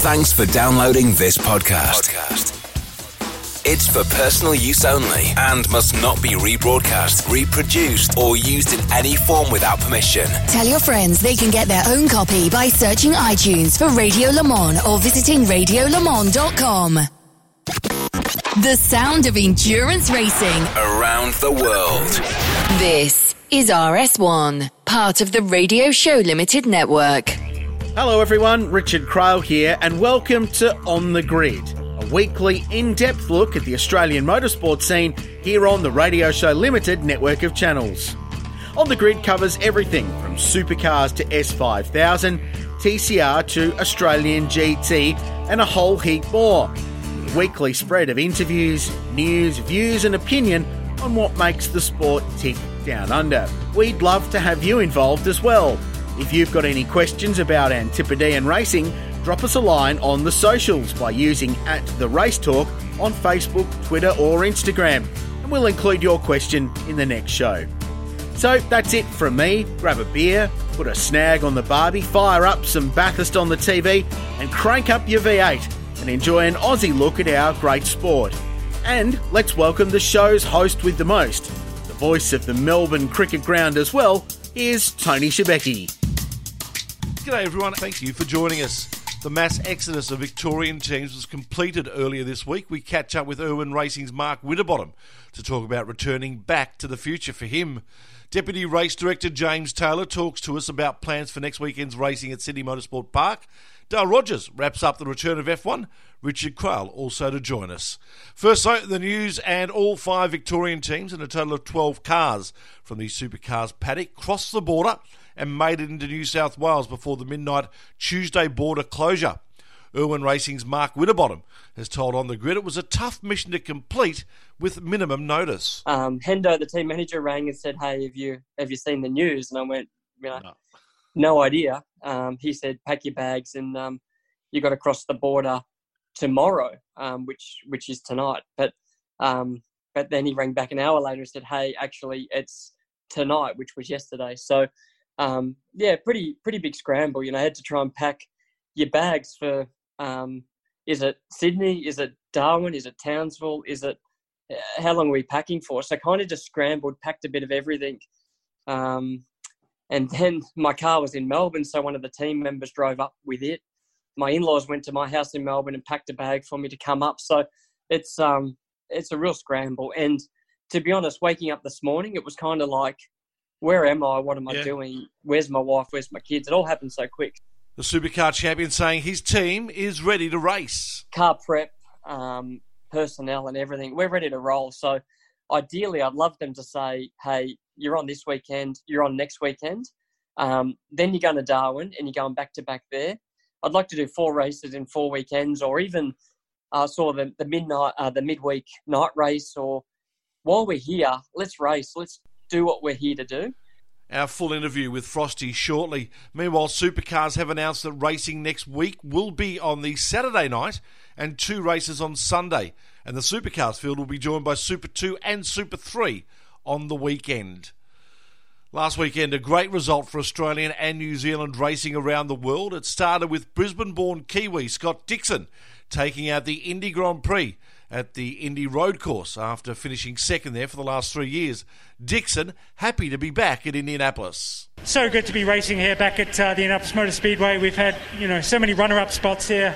Thanks for downloading this podcast. It's for personal use only and must not be rebroadcast, reproduced, or used in any form without permission. Tell your friends they can get their own copy by searching iTunes for Radio Le Mans or visiting radiolemans.com. The sound of endurance racing Around the world. This is RS1, part of the Radio Show Limited network. Hello, everyone. Richard Craill here, and welcome to On the Grid, a weekly in depth look at the Australian motorsport scene here on the Radio Show Limited network of channels. On the Grid covers everything from supercars to S5000, TCR to Australian GT, and a whole heap more. A weekly spread of interviews, news, views, and opinion on what makes the sport tick down under. We'd love to have you involved as well. If you've got any questions about Antipodean racing, drop us a line on the socials by using at the Race Talk on Facebook, Twitter, or Instagram, and we'll include your question in the next show. So that's it from me. Grab a beer, put a snag on the Barbie, fire up some Bathurst on the TV, and crank up your V8 and enjoy an Aussie look at our great sport. And let's welcome the show's host with the most, the voice of the Melbourne Cricket Ground as well, is Tony Schibeci. G'day everyone, thank you for joining us. The mass exodus of Victorian teams was completed earlier this week. We catch up with Irwin Racing's Mark Winterbottom to talk about returning back to the future for him. Deputy Race Director James Taylor talks to us about plans for next weekend's racing at Sydney Motorsport Park. Dale Rodgers wraps up the return of F1. Richard Craill also to join us. First, though, the news and all five Victorian teams and a total of 12 cars from the Supercars paddock crossed the border and made it into New South Wales before the midnight Tuesday border closure. Irwin Racing's Mark Winterbottom has told On the Grid it was a tough mission to complete with minimum notice. Um, Hendo, the team manager, rang and said, "Hey, have you have you seen the news?" And I went, "You know, no, no idea." Um, he said, "Pack your bags and um, you got to cross the border tomorrow, um, which which is tonight." But um, but then he rang back an hour later and said, "Hey, actually, it's tonight," which was yesterday. So um, yeah, pretty pretty big scramble. You know, I had to try and pack your bags for. Um, is it Sydney? Is it Darwin? Is it Townsville? Is it uh, how long are we packing for? So I kind of just scrambled, packed a bit of everything, um, and then my car was in Melbourne, so one of the team members drove up with it. My in-laws went to my house in Melbourne and packed a bag for me to come up. So it's um it's a real scramble. And to be honest, waking up this morning, it was kind of like where am I? What am I yeah. doing? Where's my wife? Where's my kids? It all happened so quick. The supercar champion saying his team is ready to race. Car prep, um, personnel, and everything. We're ready to roll. So, ideally, I'd love them to say, "Hey, you're on this weekend. You're on next weekend. Um, then you're going to Darwin, and you're going back to back there." I'd like to do four races in four weekends, or even uh, sort of the, the midnight, uh, the midweek night race, or while we're here, let's race. Let's do what we're here to do. Our full interview with Frosty shortly. Meanwhile, Supercars have announced that racing next week will be on the Saturday night and two races on Sunday. And the Supercars field will be joined by Super 2 and Super 3 on the weekend. Last weekend, a great result for Australian and New Zealand racing around the world. It started with Brisbane born Kiwi Scott Dixon taking out the Indy Grand Prix at the Indy Road Course after finishing second there for the last three years. Dixon happy to be back at Indianapolis. So good to be racing here back at uh, the Indianapolis Motor Speedway. We've had you know so many runner-up spots here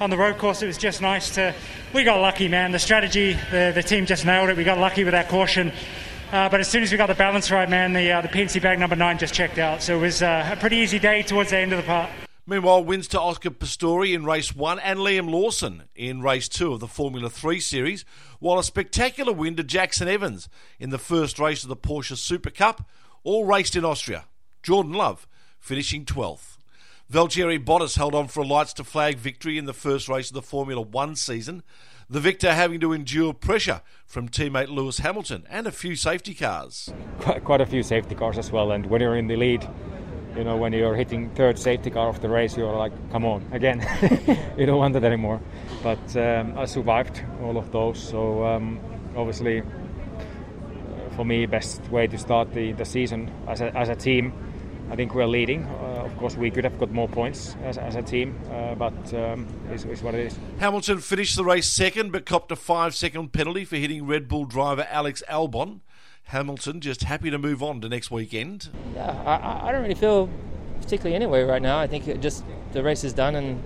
on the road course. It was just nice to. We got lucky, man. The strategy, the the team just nailed it. We got lucky with that caution. Uh, but as soon as we got the balance right, man, the uh, the PNC Bank number nine just checked out. So it was uh, a pretty easy day towards the end of the part. Meanwhile, wins to Oscar Piastri in race one and Liam Lawson in race two of the Formula 3 series, while a spectacular win to Jaxon Evans in the first race of the Porsche Super Cup, all raced in Austria. Jordan Love finishing 12th. Valtteri Bottas held on for a lights to flag victory in the first race of the Formula 1 season, the victor having to endure pressure from teammate Lewis Hamilton and a few safety cars. Quite, quite a few safety cars as well, and when you're in the lead, you know, when you're hitting third safety car of the race, you're like, come on, again. you don't want it anymore. But um, I survived all of those. So um, obviously, uh, for me, best way to start the, the season as a, as a team. I think we're leading. Uh, of course, we could have got more points as, as a team, uh, but um, it's, it's, what it is. Hamilton finished the race second, but copped a five-second penalty for hitting Red Bull driver Alex Albon. Hamilton just happy to move on to next weekend. Yeah, I, I don't really feel particularly anyway right now. I think just the race is done, and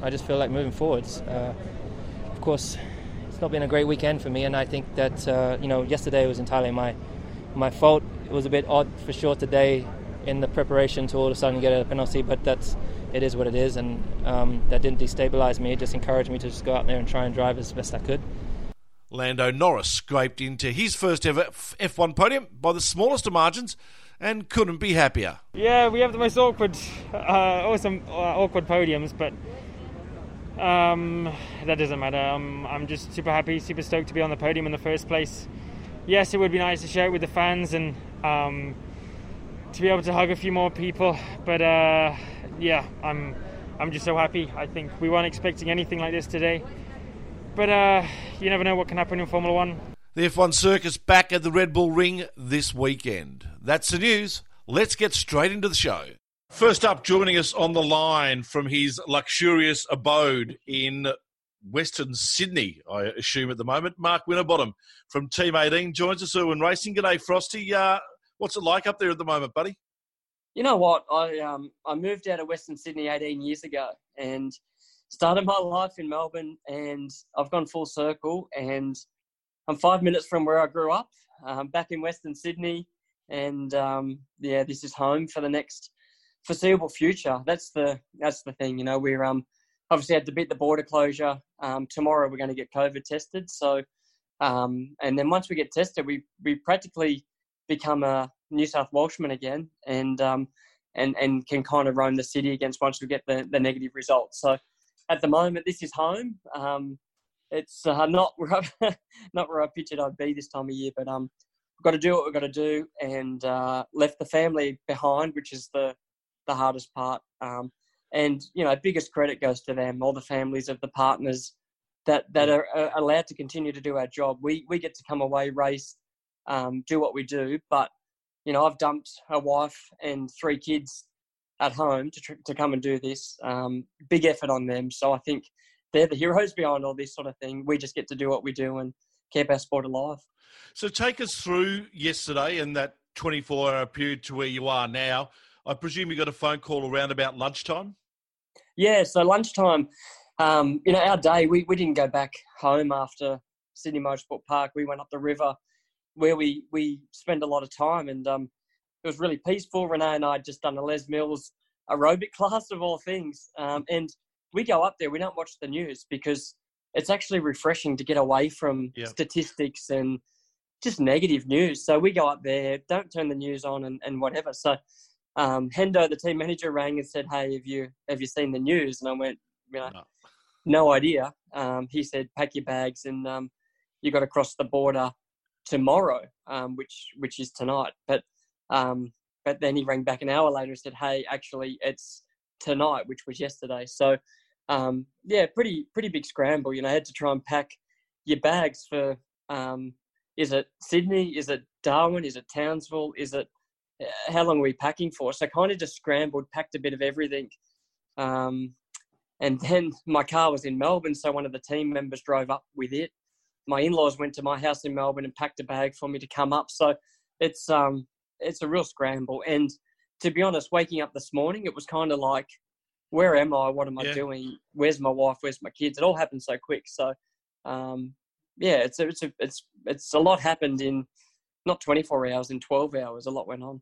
I just feel like moving forwards. Uh, of course, it's not been a great weekend for me, and I think that uh, you know yesterday was entirely my my fault. It was a bit odd for sure today in the preparation to all of a sudden get a penalty, but that's it is what it is, and um, that didn't destabilise me. It just encouraged me to just go out there and try and drive as best I could. Lando Norris scraped into his first ever F1 podium by the smallest of margins and couldn't be happier. Yeah, we have the most awkward, uh, awesome, uh, awkward podiums, but um, that doesn't matter. I'm just super happy, super stoked to be on the podium in the first place. Yes, it would be nice to share it with the fans and um, to be able to hug a few more people, but uh, yeah, I'm I'm just so happy. I think we weren't expecting anything like this today, but uh, you never know what can happen in Formula One. The F1 circus back at the Red Bull Ring this weekend. That's the news. Let's get straight into the show. First up, joining us on the line from his luxurious abode in Western Sydney, I assume at the moment, Mark Winterbottom from Team 18 joins us, Irwin Racing. G'day, Frosty. Uh, what's it like up there at the moment, buddy? You know what? I um, I moved out of Western Sydney 18 years ago and started my life in Melbourne, and I've gone full circle. And I'm five minutes from where I grew up, um, back in Western Sydney, and um, yeah, this is home for the next foreseeable future. That's the that's the thing. You know, we're um obviously had to beat the border closure. Um, tomorrow we're going to get COVID tested. So, um, and then once we get tested, we we practically become a New South Welshman again, and um, and and can kind of roam the city against once we get the, the negative results. So, at the moment, this is home. Um, it's uh, not where I, not where I pictured I'd be this time of year, but um, we've got to do what we've got to do, and uh, left the family behind, which is the the hardest part. Um, and you know, biggest credit goes to them, all the families of the partners that that are, are allowed to continue to do our job. We we get to come away, race, um, do what we do, but you know, I've dumped a wife and three kids at home to tr- to come and do this. Um, big effort on them. So I think they're the heroes behind all this sort of thing. We just get to do what we do and keep our sport alive. So take us through yesterday and that 24 hour period to where you are now. I presume you got a phone call around about lunchtime? Yeah, so lunchtime, um, you know, our day, we, we didn't go back home after Sydney Motorsport Park. We went up the river where we, we spend a lot of time and um, it was really peaceful. Renee and I had just done a Les Mills aerobic class of all things. Um, and we go up there, we don't watch the news because it's actually refreshing to get away from statistics and just negative news. So we go up there, don't turn the news on and, and whatever. So um, Hendo, the team manager, rang and said, "Hey, have you have you seen the news?" And I went, "You know, no, no idea." Um, he said, "Pack your bags and um, you got to cross the border tomorrow, um, which which is tonight." But um, but then he rang back an hour later and said, "Hey, actually, it's tonight, which was yesterday." So um, yeah, pretty pretty big scramble. You know, I had to try and pack your bags for. is it Sydney? Is it Darwin? Is it Townsville? Is it uh, how long are we packing for? So kind of just scrambled, packed a bit of everything. Um, and then my car was in Melbourne, so one of the team members drove up with it. My in-laws went to my house in Melbourne and packed a bag for me to come up. So it's um it's a real scramble. And to be honest, waking up this morning, it was kind of like, where am I? What am I yeah. doing? Where's my wife? Where's my kids? It all happened so quick. So um, yeah, it's a, it's a, it's it's a lot happened in not 24 hours, in 12 hours. A lot went on.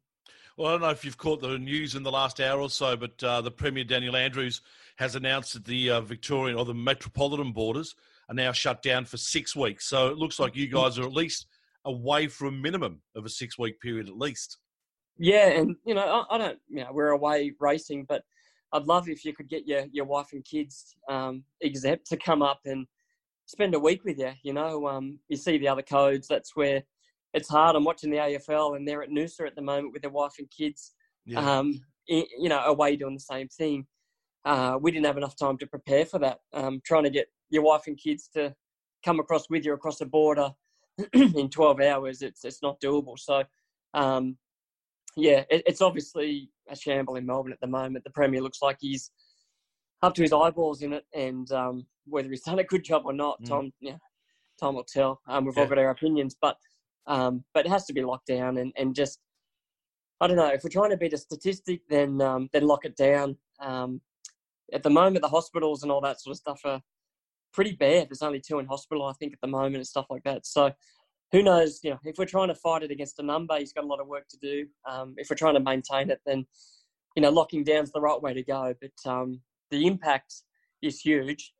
Well, I don't know if you've caught the news in the last hour or so, but uh, the Premier Daniel Andrews has announced that the uh, Victorian or the metropolitan borders are now shut down for six weeks. So it looks like you guys are at least away from a minimum of a six week period at least. Yeah, and you know, I, I, don't, you know, we're away racing, but I'd love if you could get your, your wife and kids um, exempt to come up and spend a week with you. You know, um, you see the other codes. That's where it's hard. I'm watching the AFL, and they're at Noosa at the moment with their wife and kids. Yeah. Um, you know, away doing the same thing. Uh, we didn't have enough time to prepare for that. Um, trying to get your wife and kids to come across with you across the border in 12 hours, it's it's not doable. So, um, yeah, it, it's obviously a shamble in Melbourne at the moment. The Premier looks like he's up to his eyeballs in it, and um, whether he's done a good job or not, mm. Tom, yeah, time will tell. Um, we've yeah. all got our opinions, but um, but it has to be locked down and, and just I don't know if we're trying to beat a statistic, then um, then lock it down. Um, at the moment, the hospitals and all that sort of stuff are pretty bad. There's only two in hospital, I think, at the moment, and stuff like that. So who knows? You know, if we're trying to fight it against a number, he's got a lot of work to do. Um, if we're trying to maintain it, then you know, locking down's the right way to go. But um, the impact is huge.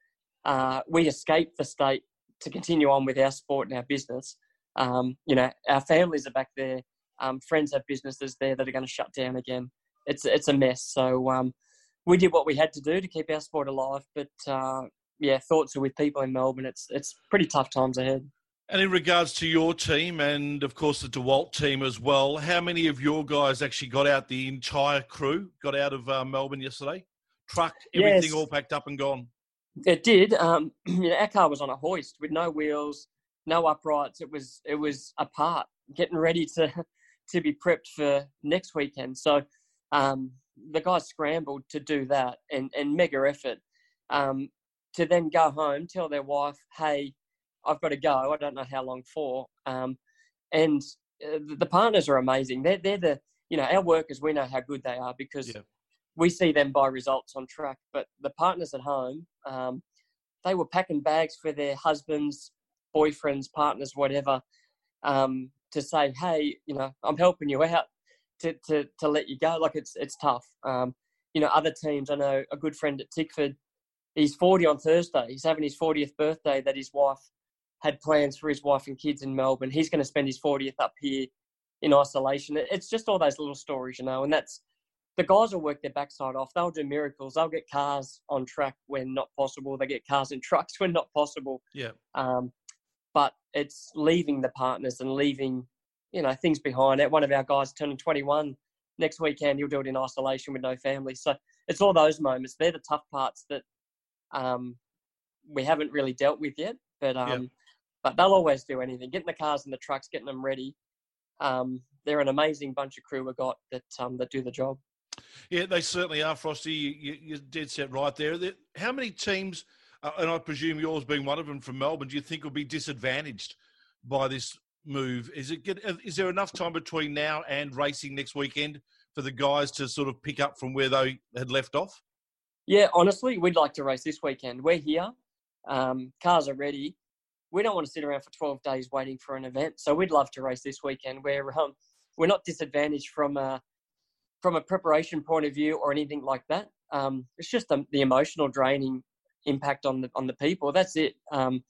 Uh, we escaped the state to continue on with our sport and our business. Um, you know, our families are back there. Um, friends have businesses there that are going to shut down again. It's it's a mess. So um, we did what we had to do to keep our sport alive. But uh, yeah, thoughts are with people in Melbourne. It's it's pretty tough times ahead. And in regards to your team and, of course, the DeWalt team as well, how many of your guys actually got out, the entire crew got out of uh, Melbourne yesterday? Truck, everything yes. all packed up and gone? It did. Um, you know, our car was on a hoist with no wheels, no uprights. It was it was apart, getting ready to to be prepped for next weekend. So um, the guys scrambled to do that and, and mega effort um, to then go home, tell their wife, hey, I've got to go. I don't know how long for. Um, and uh, the partners are amazing. They're they're the you know our workers. We know how good they are because yeah. we see them by results on track. But the partners at home, um, they were packing bags for their husbands, boyfriends, partners, whatever, um, to say, hey, you know, I'm helping you out. To, to, to let you go, like it's it's tough. Um, you know, other teams. I know a good friend at Tickford. He's 40 on Thursday. He's having his 40th birthday. That his wife had plans for his wife and kids in Melbourne. He's going to spend his 40th up here in isolation. It's just all those little stories, you know, and that's the guys will work their backside off. They'll do miracles. They'll get cars on track when not possible. They get cars in trucks when not possible. Yeah. Um, but it's leaving the partners and leaving, you know, things behind. One of our guys turning 21 next weekend. He'll do it in isolation with no family. So it's all those moments. They're the tough parts that um, we haven't really dealt with yet. But um, but they'll always do anything. Getting the cars and the trucks, getting them ready. Um, they're an amazing bunch of crew we got that um, that do the job. Yeah, they certainly are, Frosty. You, you dead set right there. How many teams, uh, and I presume yours being one of them from Melbourne, do you think will be disadvantaged by this move? Is it get, is there enough time between now and racing next weekend for the guys to sort of pick up from where they had left off? Yeah, honestly, we'd like to race this weekend. We're here. Um, cars are ready we don't want to sit around for 12 days waiting for an event. So we'd love to race this weekend where um, we're not disadvantaged from a, from a preparation point of view or anything like that. Um, it's just the, the, emotional draining impact on the, on the people. That's it. Um,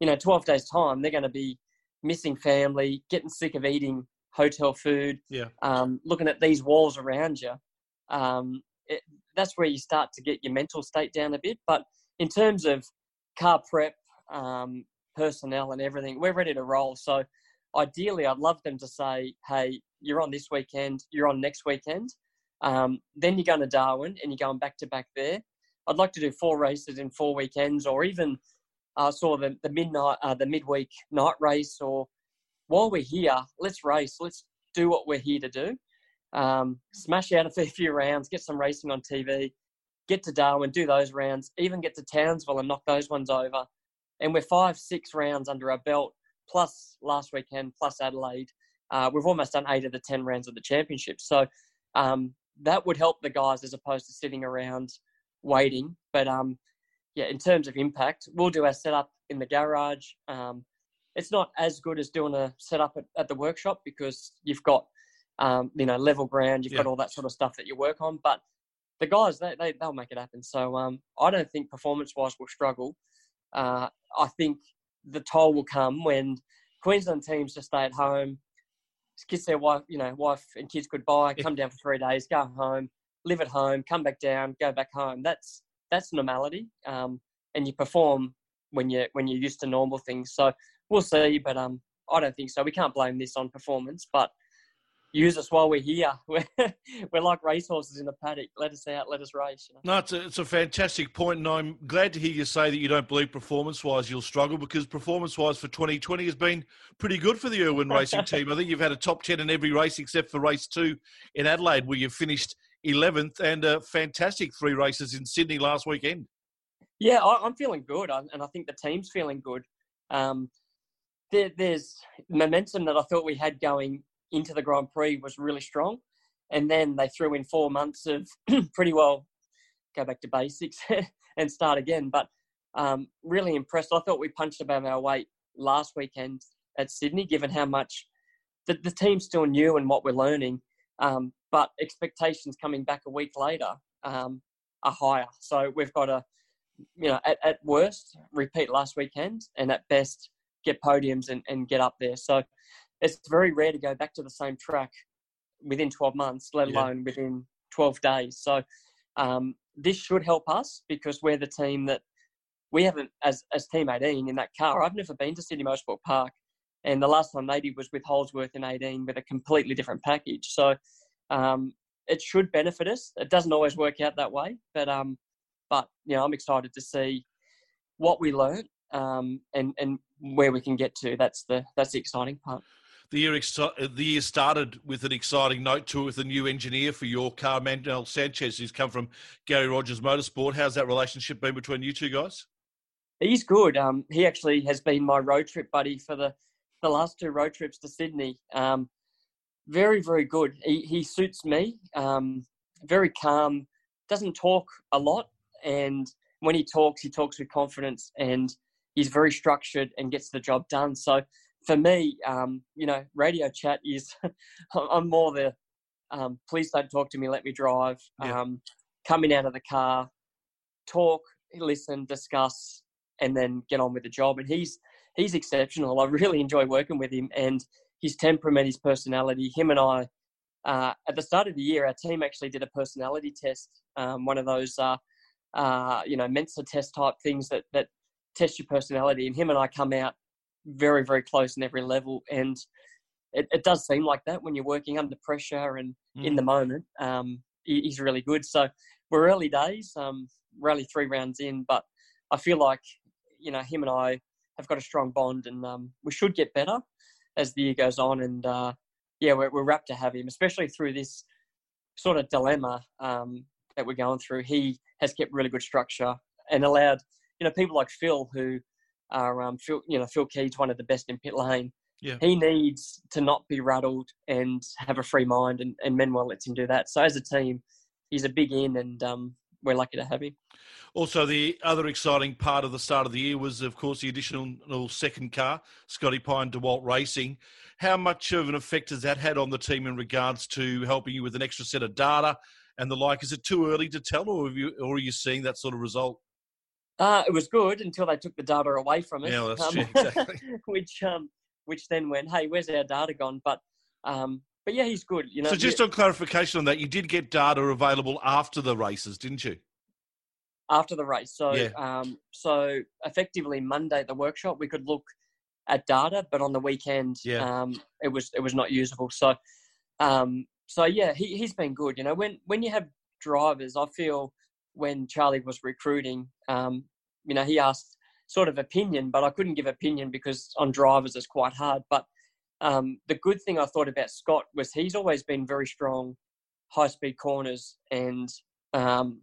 you know, 12 days time, they're going to be missing family, getting sick of eating hotel food, yeah. Um, looking at these walls around you. Um, it, that's where you start to get your mental state down a bit. But in terms of car prep, um, personnel and everything, we're ready to roll. So ideally, I'd love them to say, hey, you're on this weekend, you're on next weekend. Um, then you're going to Darwin and you're going back to back there. I'd like to do four races in four weekends, or even uh, sort of the, the midnight, uh, the midweek night race. Or while we're here, let's race. Let's do what we're here to do. Um, smash out a fair few rounds, get some racing on TV, get to Darwin, do those rounds, even get to Townsville and knock those ones over and we're five, six rounds under our belt, plus last weekend, plus Adelaide. Uh, we've almost done eight of the 10 rounds of the championship. So um, that would help the guys as opposed to sitting around waiting. But um, yeah, in terms of impact, we'll do our setup in the garage. Um, it's not as good as doing a setup at, at the workshop because you've got, um, you know, level ground, you've yeah. got all that sort of stuff that you work on. But the guys, they, they, they'll make it happen. So um, I don't think performance wise we'll struggle. Uh, I think the toll will come when Queensland teams just stay at home, kiss their wife, you know, wife and kids goodbye, come down for three days, go home, live at home, come back down, go back home. That's that's normality, um, and you perform when you when you're used to normal things. So we'll see, but um, I don't think so. We can't blame this on performance, but use us while we're here. We're, we're like racehorses in a paddock. Let us out, let us race. You know? No, it's a, it's a fantastic point, and I'm glad to hear you say that you don't believe performance-wise you'll struggle because performance-wise for 2020 has been pretty good for the Irwin Racing team. I think you've had a top 10 in every race except for race two in Adelaide, where you finished 11th, and a fantastic three races in Sydney last weekend. Yeah, I, am feeling good, and I think the team's feeling good. Um, there, there's momentum that I thought we had going into the Grand Prix was really strong. And then they threw in four months of pretty well go back to basics and start again. But um, really impressed. I thought we punched above our weight last weekend at Sydney, given how much the, the team's still new and what we're learning. Um, but expectations coming back a week later um, are higher. So we've got to, you know, at, at worst, repeat last weekend, and at best, get podiums and, and get up there. So it's very rare to go back to the same track within 12 months, let alone within 12 days. So um, this should help us because we're the team that we haven't, as, as Team 18 in that car, I've never been to Sydney Motorsport Park. And the last time they did was with Holdsworth in 18 with a completely different package. So um, it should benefit us. It doesn't always work out that way, but um, but you know I'm excited to see what we learn um, and and where we can get to. That's the that's the exciting part. The year, the year started with an exciting note to with a new engineer for your car, Manuel Sanchez, who's come from Garry Rogers Motorsport. How's that relationship been between you two guys? He's good. Um, he actually has been my road trip buddy for the, the last two road trips to Sydney. Um, very, very good. He, he suits me. Um, very calm. Doesn't talk a lot, and when he talks, he talks with confidence, and he's very structured and gets the job done. So for me, um, you know, radio chat is I'm more the um, please don't talk to me, let me drive. Yeah. Um, coming out of the car, talk, listen, discuss, and then get on with the job. And he's he's exceptional. I really enjoy working with him and his temperament, his personality. Him and I, uh, at the start of the year, our team actually did a personality test, um, one of those, uh, uh, you know, Mensa test type things that that test your personality. And him and I come out very, very close in every level. And it, it does seem like that when you're working under pressure and mm. in the moment. Um, he, he's really good. So we're early days. Um, we're only three rounds in, but I feel like you know him and I have got a strong bond, and um, we should get better as the year goes on. And uh, yeah, we're, we're rapt to have him, especially through this sort of dilemma um, that we're going through. He has kept really good structure and allowed you know people like Phil who are um, Phil, you know, Phil Keed's one of the best in pit lane. Yeah. He needs to not be rattled and have a free mind, and, and Manuel lets him do that. So as a team, he's a big in, and um, we're lucky to have him. Also, the other exciting part of the start of the year was, of course, the additional second car, Scotty Pye DeWalt Racing. How much of an effect has that had on the team in regards to helping you with an extra set of data and the like? Is it too early to tell, or, you, or are you seeing that sort of result? Uh, it was good until they took the data away from us. Yeah, that's um, true, exactly. which um, which then went, hey, where's our data gone? But um, but yeah, he's good. You know. So just on clarification on that, you did get data available after the races, didn't you? After the race, so yeah. um, so effectively Monday at the workshop we could look at data, but on the weekend, yeah. um, it was it was not usable. So um, so yeah, he he's been good. You know, when when you have drivers, I feel when Charlie was recruiting, um, you know, he asked sort of opinion, but I couldn't give opinion because on drivers it's quite hard. But um, the good thing I thought about Scott was he's always been very strong, high speed corners, and um,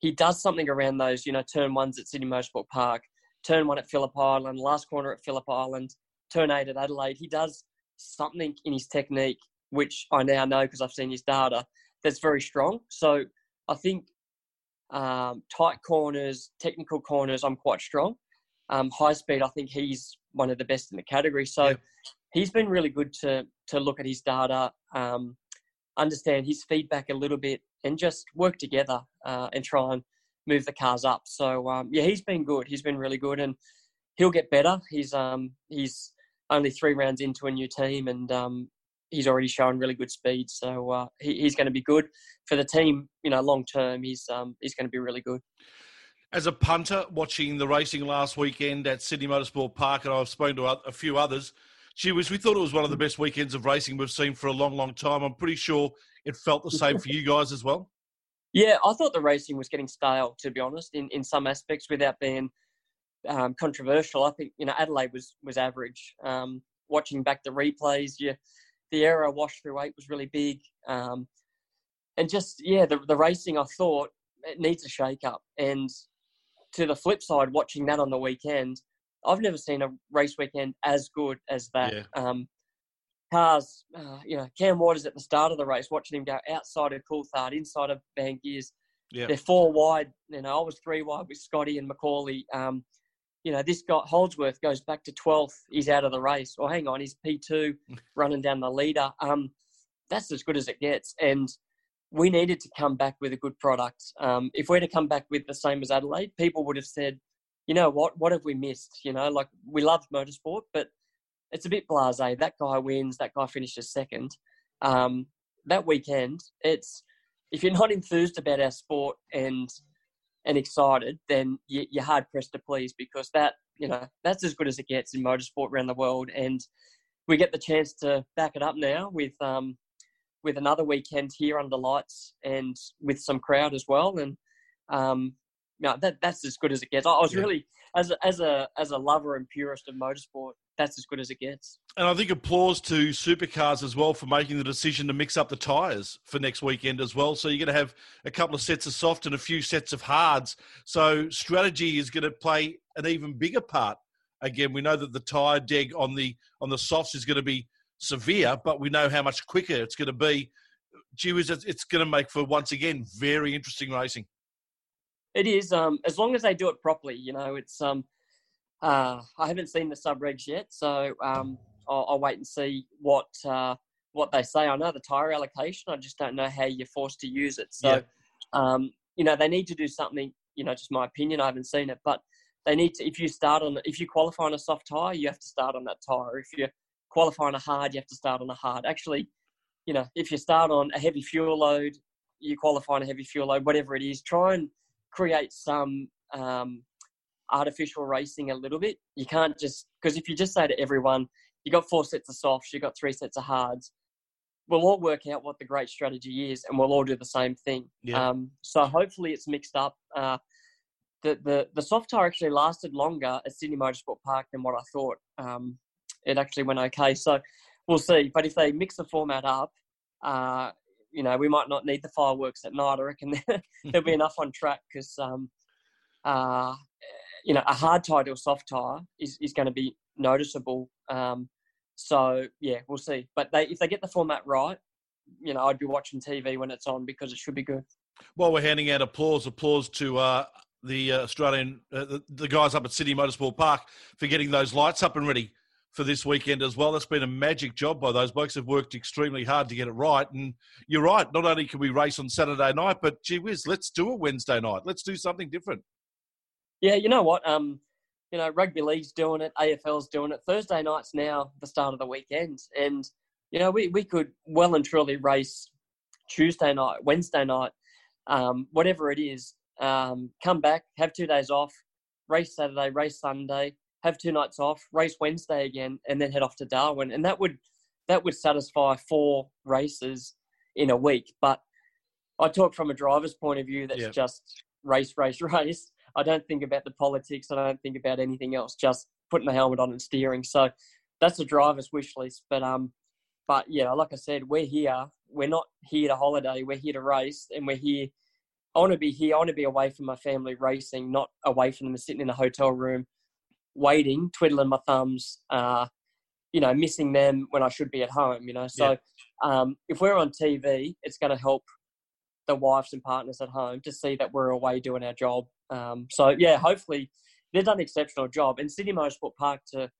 he does something around those, you know, turn ones at Sydney Motorsport Park, turn one at Phillip Island, last corner at Phillip Island, turn eight at Adelaide. He does something in his technique, which I now know because I've seen his data, that's very strong. So I think um, tight corners, technical corners, I'm quite strong. Um, high speed, I think he's one of the best in the category. So yeah. he's been really good to to look at his data, um, understand his feedback a little bit, and just work together uh, and try and move the cars up. So um, yeah, he's been good. He's been really good, and he'll get better. He's um, he's only three rounds into a new team, and um, he's already shown really good speed. So uh, he, he's going to be good for the team. You know, long term, he's um, he's going to be really good. As a punter, watching the racing last weekend at Sydney Motorsport Park, and I've spoken to a few others. Gee whiz, we thought it was one of the best weekends of racing we've seen for a long, long time. I'm pretty sure it felt the same for you guys as well. Yeah, I thought the racing was getting stale, to be honest, in, in some aspects, without being um, controversial. I think you know Adelaide was was average. Um, watching back the replays, yeah, the aero wash through eight was really big, um, and just yeah, the the racing I thought it needs a shake up. And to the flip side, watching that on the weekend, I've never seen a race weekend as good as that. Yeah. Um, cars, uh, you know, Cam Waters at the start of the race, watching him go outside of Coulthard, inside of Van Gears. Yeah. They're four wide. You know, I was three wide with Scotty and Macaulay. Um, you know, this guy Holdsworth goes back to 12th. He's out of the race. Or hang on, he's P2 running down the leader. Um, that's as good as it gets. And we needed to come back with a good product. Um, if we're to come back with the same as Adelaide, people would have said, you know what, what have we missed? You know, like we love motorsport, but it's a bit blasé. That guy wins, that guy finishes second. Um, that weekend, it's if you're not enthused about our sport and and excited, then you, you're hard pressed to please because that you know that's as good as it gets in motorsport around the world, and we get the chance to back it up now with um, with another weekend here under lights and with some crowd as well, and um, no, that that's as good as it gets. I was Yeah. really as a, as a as a lover and purist of motorsport, that's as good as it gets. And I think applause to supercars as well for making the decision to mix up the tyres for next weekend as well. So you're going to have a couple of sets of soft and a few sets of hards. So strategy is going to play an even bigger part. Again, we know that the tyre deg on the on the softs is going to be severe, but we know how much quicker it's going to be. Gee whiz, it's it's going to make for once again very interesting racing. It is, um, as long as they do it properly. You know, it's. Um, uh, I haven't seen the sub regs yet, so um, I'll, I'll wait and see what uh, what they say. I know the tire allocation. I just don't know how you're forced to use it. So, um, you know, they need to do something. You know, just my opinion. I haven't seen it, but they need to. If you start on, if you qualify on a soft tire, you have to start on that tire. If you qualify on a hard, you have to start on a hard. Actually, you know, if you start on a heavy fuel load, you qualify on a heavy fuel load, whatever it is. Try and create some um, artificial racing a little bit. You can't just because if you just say to everyone, you got four sets of softs, you got three sets of hards. We'll all work out what the great strategy is, and we'll all do the same thing. Yeah. Um, so hopefully it's mixed up. Uh, the, the the soft tire actually lasted longer at Sydney Motorsport Park than what I thought. Um, it actually went okay, so we'll see. But if they mix the format up, uh, you know, we might not need the fireworks at night. I reckon there'll be enough on track because, um, uh, you know, a hard tire to a soft tire is, is going to be noticeable. Um, so yeah, we'll see. But they, if they get the format right, you know, I'd be watching TV when it's on because it should be good. Well, we're handing out applause, applause to uh, the uh, Australian, uh, the, the guys up at Sydney Motorsport Park for getting those lights up and ready for this weekend as well. That's been a magic job by those blokes. Have worked extremely hard to get it right. And you're right. Not only can we race on Saturday night, but gee whiz, let's do it Wednesday night. Let's do something different. Yeah, you know what? Um, you know, rugby league's doing it, AFL's doing it. Thursday night's now the start of the weekend, and you know we we could well and truly race Tuesday night, Wednesday night, um, whatever it is. Um, come back, have two days off, race Saturday, race Sunday, have two nights off, race Wednesday again, and then head off to Darwin, and that would that would satisfy four races in a week. But I talk from a driver's point of view. That's Yeah. just race, race, race. I don't think about the politics. I don't think about anything else. Just putting the helmet on and steering. So that's a driver's wish list. But um, but yeah, like I said, we're here. We're not here to holiday. We're here to race, and we're here. I want to be here. I want to be away from my family racing, not away from them sitting in a hotel room, waiting, twiddling my thumbs. Uh, you know, missing them when I should be at home. You know, so um, if we're on TV, it's going to help the wives and partners at home to see that we're away doing our job. Um, so yeah, hopefully they've done an exceptional job. And Sydney Motorsport Park to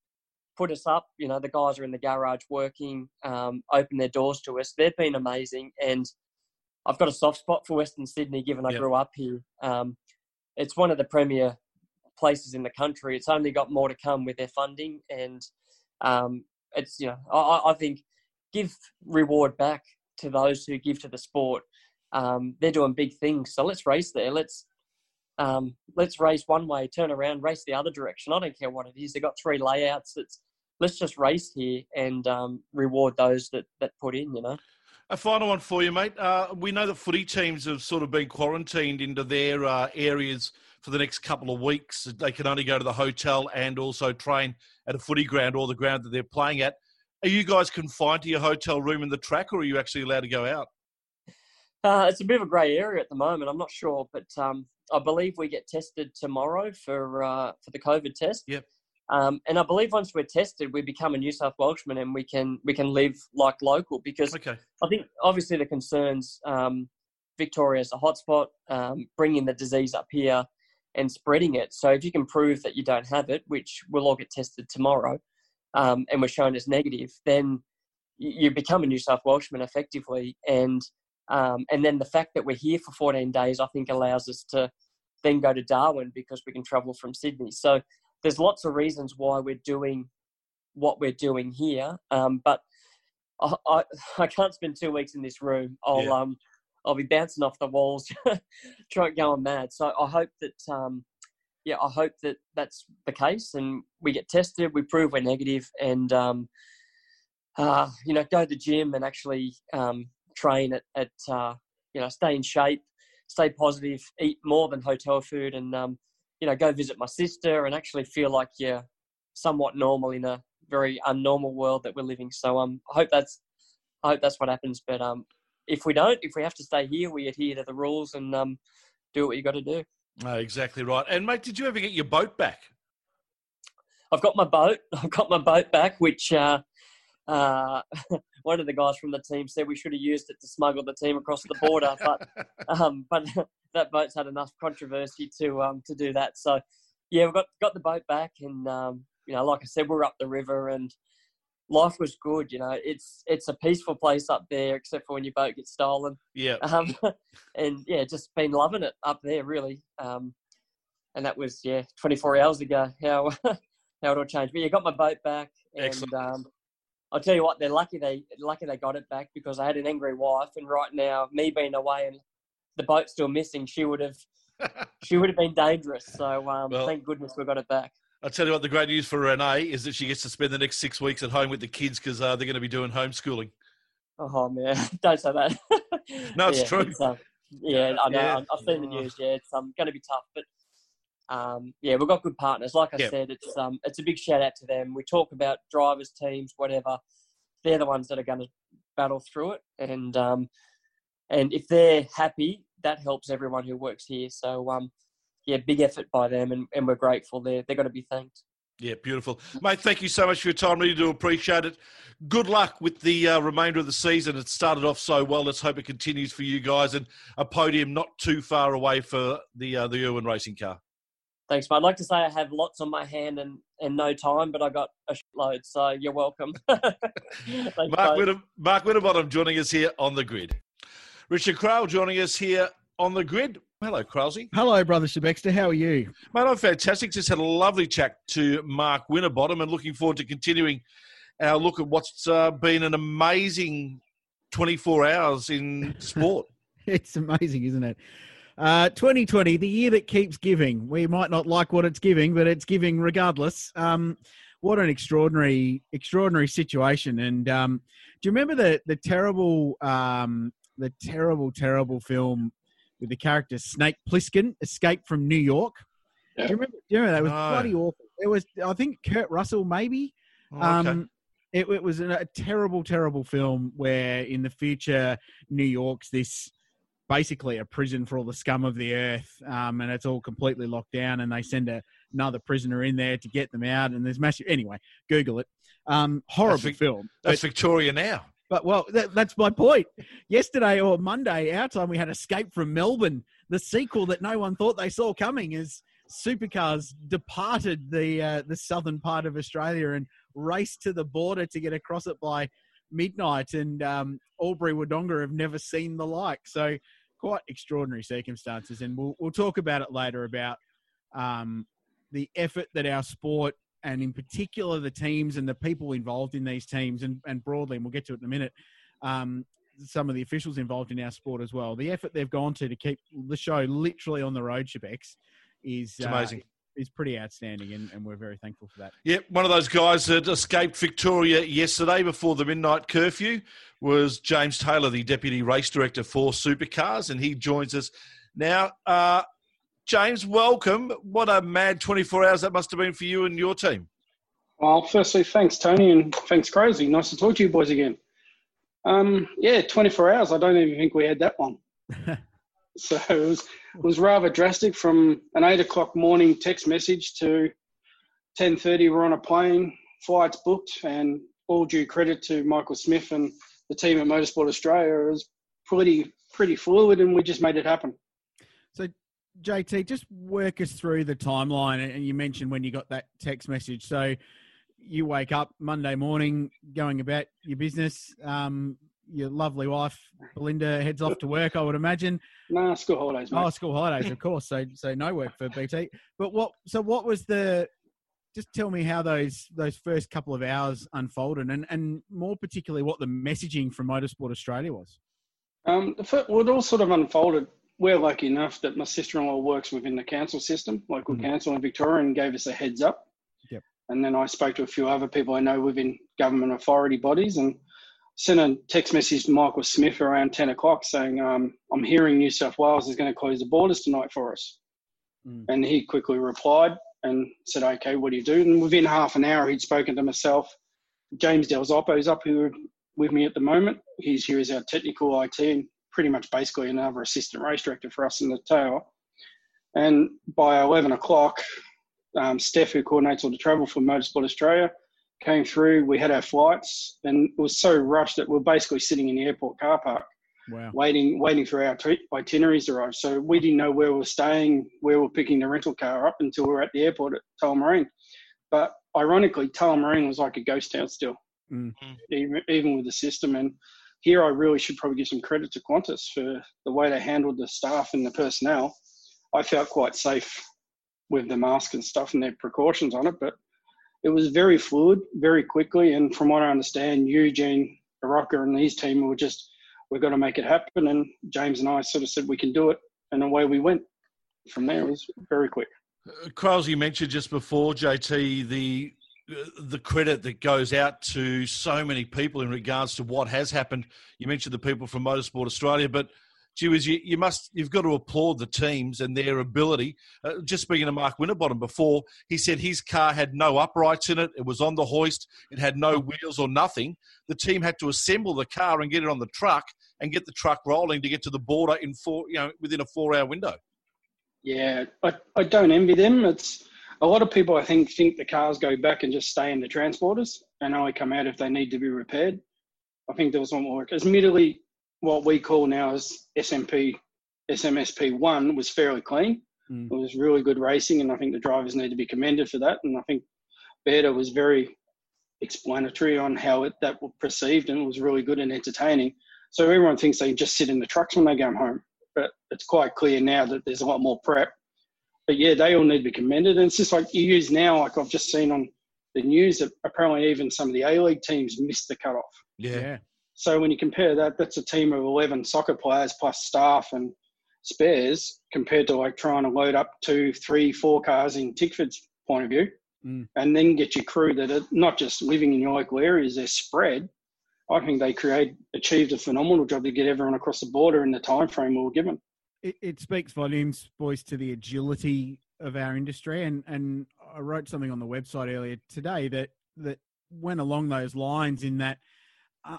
put us up, you know, the guys are in the garage working, um, open their doors to us. They've been amazing, and I've got a soft spot for Western Sydney, given I Yep. grew up here. Um, it's one of the premier places in the country. It's only got more to come with their funding, and um, it's you know, I- I, I think give reward back to those who give to the sport um, they're doing big things. So let's race there. Let's um, let's race one way, turn around, race the other direction. I don't care what it is. They've got three layouts. It's let's just race here and um, reward those that that put in. You know. A final one for you, mate. Uh, we know that footy teams have sort of been quarantined into their uh, areas for the next couple of weeks. They can only go to the hotel and also train at a footy ground or the ground that they're playing at. Are you guys confined to your hotel room in the track, or are you actually allowed to go out? Uh, it's a bit of a grey area at the moment. I'm not sure, but um, I believe we get tested tomorrow for uh, for the COVID test. Yep. Um, and I believe once we're tested, we become a New South Welshman and we can we can live like local because Okay. I think obviously the concerns um, Victoria is a hotspot, um, bringing the disease up here and spreading it. So if you can prove that you don't have it, which we'll all get tested tomorrow, um, and we're shown as negative, then you, you become a New South Welshman effectively. And um, and then the fact that we're here for 14 days, I think, allows us to then go to Darwin because we can travel from Sydney. So there's lots of reasons why we're doing what we're doing here. Um, but I, I, I can't spend two weeks in this room. I'll Yeah. um I'll be bouncing off the walls, trying going mad. So I hope that um yeah I hope that that's the case and we get tested, we prove we're negative, and um uh you know go to the gym and actually um train at at uh you know stay in shape, stay positive, eat more than hotel food, and um you know go visit my sister and actually feel like you're somewhat normal in a very unnormal world that we're living. So um, I hope that's I hope that's what happens. But um, if we don't, if we have to stay here, we adhere to the rules and um, do what you got to do. Oh, exactly right. And mate, did you ever get your boat back? I've got my boat. I've got my boat back, which uh, uh, one of the guys from the team said we should have used it to smuggle the team across the border, but um, but that boat's had enough controversy to um, to do that. So yeah, we've got got the boat back, and um, you know, like I said, we're up the river, and life was good. You know, it's it's a peaceful place up there, except for when your boat gets stolen. Yeah. Um, and yeah, just been loving it up there, really. Um, and that was yeah, 24 hours ago. How how it all changed. But yeah, got my boat back, and Excellent. um, I'll tell you what, they're lucky they lucky they got it back because I had an angry wife, and right now, me being away and the boat still missing, she would have she would have been dangerous. So um, Well- thank goodness we got it back. I'll tell you what, the great news for Renee is that she gets to spend the next six weeks at home with the kids because uh, they're going to be doing homeschooling. Oh man, don't say that. No, it's Yeah, true. um, yeah, I know. Yeah. I've seen the news. Yeah, it's um, going to be tough, but um, yeah, we've got good partners. Like I Yeah. said, it's um, it's a big shout out to them. We talk about drivers, teams, whatever. They're the ones that are going to battle through it, and um, and if they're happy, that helps everyone who works here. So um, yeah, big effort by them, and, and we're grateful. They're they're going to be thanked. Yeah, beautiful. Mate, thank you so much for your time. Really do appreciate it. Good luck with the uh, remainder of the season. It started off so well. Let's hope it continues for you guys and a podium not too far away for the uh, the Irwin racing car. Thanks, mate. I'd like to say I have lots on my hand and, and no time, but I got a load, so you're welcome. Thanks, Mark, mate. Winter, Mark Winterbottom joining us here on the grid. Richard Craill joining us here on the grid. Hello, Kralsey. Hello, brother Sebexter. How are you? Mate, I'm fantastic. Just had a lovely chat to Mark Winterbottom and looking forward to continuing our look at what's uh, been an amazing 24 hours in sport. It's amazing, isn't it? Uh, 2020, the year that keeps giving. We might not like what it's giving, but it's giving regardless. Um, what an extraordinary, extraordinary situation. And um, do you remember the the terrible, um, the terrible, terrible film with the character Snake Plissken, Escape from New York? Do you remember? Do you remember that? It was No. bloody awful. It was, I think, Kurt Russell, maybe. Oh, okay. Um, it, it was a terrible, terrible film where in the future New York's this basically a prison for all the scum of the earth, um, and it's all completely locked down. And they send a, another prisoner in there to get them out. And there's massive. Anyway, Google it. Um, horrible Vic- film. That's But, Victoria now. but well, that, that's my point. Yesterday or Monday, our time, we had Escape from Melbourne, the sequel that no one thought they saw coming. As supercars departed the uh, the southern part of Australia and raced to the border to get across it by midnight, and um, Albury Wodonga have never seen the like. So quite extraordinary circumstances, and we'll we'll talk about it later about um, the effort that our sport and in particular the teams and the people involved in these teams and, and broadly, and we'll get to it in a minute, um, some of the officials involved in our sport as well. The effort they've gone to to keep the show literally on the road, Shebex, is It's uh, amazing. Is pretty outstanding, and, and we're very thankful for that. Yep, one of those guys that escaped Victoria yesterday before the midnight curfew was James Taylor, the Deputy Race Director for Supercars, and he joins us now. Uh, James, welcome. What a mad 24 hours that must have been for you and your team. Well, firstly, thanks, Tony, and thanks, Crazy. Nice to talk to you boys again. Um, yeah, 24 hours. I don't even think we had that one. so it was, was rather drastic from an 8 o'clock morning text message to 10.30 we're on a plane, flights booked, and all due credit to Michael Smith and the team at Motorsport Australia. It was pretty, pretty fluid, and we just made it happen. So JT, just work us through the timeline. And you mentioned when you got that text message. So you wake up Monday morning, going about your business. Um, your lovely wife Belinda heads off to work. I would imagine. No, school holidays. Mate. Oh, school holidays, of course. So, so no work for BT. But what? So, what was the? Just tell me how those those first couple of hours unfolded, and and more particularly what the messaging from Motorsport Australia was. Um, first, well, it all sort of unfolded. We're lucky enough that my sister-in-law works within the council system, local mm-hmm. council in Victoria, and gave us a heads up. Yep. And then I spoke to a few other people I know within government authority bodies and sent a text message to Michael Smith around 10 o'clock saying, um, I'm hearing New South Wales is going to close the borders tonight for us. Mm. And he quickly replied and said, okay, what do you do? And within half an hour, he'd spoken to myself. James Del Zoppo is up here with me at the moment. He's here as our technical IT and pretty much basically another assistant race director for us in the tower. And by 11 o'clock, um, Steph, who coordinates all the travel for Motorsport Australia, came through. We had our flights, and it was so rushed that we are basically sitting in the airport car park, wow. waiting, waiting for our itineraries to arrive. So we didn't know where we were staying, where we're picking the rental car up until we were at the airport at Tullamarine. But ironically, Tullamarine was like a ghost town still, mm-hmm. even, even with the system. And here, I really should probably give some credit to Qantas for the way they handled the staff and the personnel. I felt quite safe with the mask and stuff and their precautions on it, but it was very fluid, very quickly. And from what I understand, Eugene Arocca and his team were just, we've got to make it happen. And James and I sort of said we can do it. And away we went. From there, it was very quick. Uh, you mentioned just before, JT, the uh, the credit that goes out to so many people in regards to what has happened. You mentioned the people from Motorsport Australia, but gee you, you must, you've got to applaud the teams and their ability. Uh, just speaking to Mark Winterbottom before, he said his car had no uprights in it. It was on the hoist. It had no wheels or nothing. The team had to assemble the car and get it on the truck and get the truck rolling to get to the border in four, you know, within a four-hour window. Yeah, I, I don't envy them. It's a lot of people I think think the cars go back and just stay in the transporters and only come out if they need to be repaired. I think there was one more. Admittedly, what we call now as SMP SMSP one was fairly clean. Mm. It was really good racing, and I think the drivers need to be commended for that. And I think Beta was very explanatory on how it, that was perceived, and it was really good and entertaining. So everyone thinks they just sit in the trucks when they go home, but it's quite clear now that there's a lot more prep. But yeah, they all need to be commended, and it's just like you use now. Like I've just seen on the news that apparently even some of the A League teams missed the cutoff. Yeah. So when you compare that, that's a team of 11 soccer players plus staff and spares compared to like trying to load up two, three, four cars in Tickford's point of view. Mm. And then get your crew that are not just living in your local areas, they're spread. I think they create achieved a phenomenal job to get everyone across the border in the time frame we were given. It, it speaks volumes, boys, to the agility of our industry. And and I wrote something on the website earlier today that that went along those lines in that –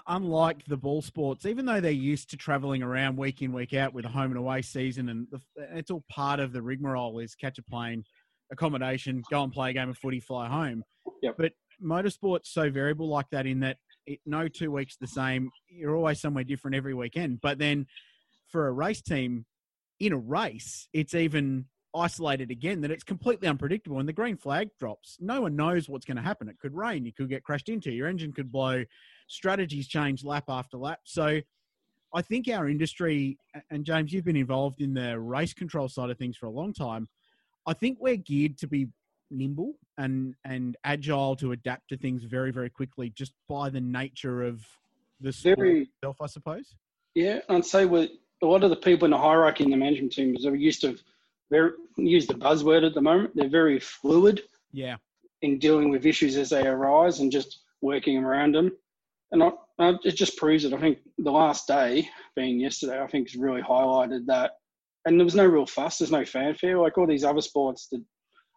unlike the ball sports, even though they're used to traveling around week in week out with a home and away season, and the, it's all part of the rigmarole is catch a plane, accommodation, go and play a game of footy, fly home. Yep. But motorsport's so variable like that in that it, no two weeks the same. You're always somewhere different every weekend. But then for a race team in a race, it's even isolated again that it's completely unpredictable. And the green flag drops, no one knows what's going to happen. It could rain, you could get crashed into, your engine could blow strategies change lap after lap. So I think our industry, and James, you've been involved in the race control side of things for a long time. I think we're geared to be nimble and and agile to adapt to things very very quickly, just by the nature of the sport very, itself, I suppose. Yeah, I'd say with a lot of the people in the hierarchy in the management team are used to very use the buzzword at the moment. They're very fluid. Yeah. In dealing with issues as they arise and just working around them, and I, I, it just proves it. I think the last day, being yesterday, I think has really highlighted that. And there was no real fuss. There's no fanfare like all these other sports. The,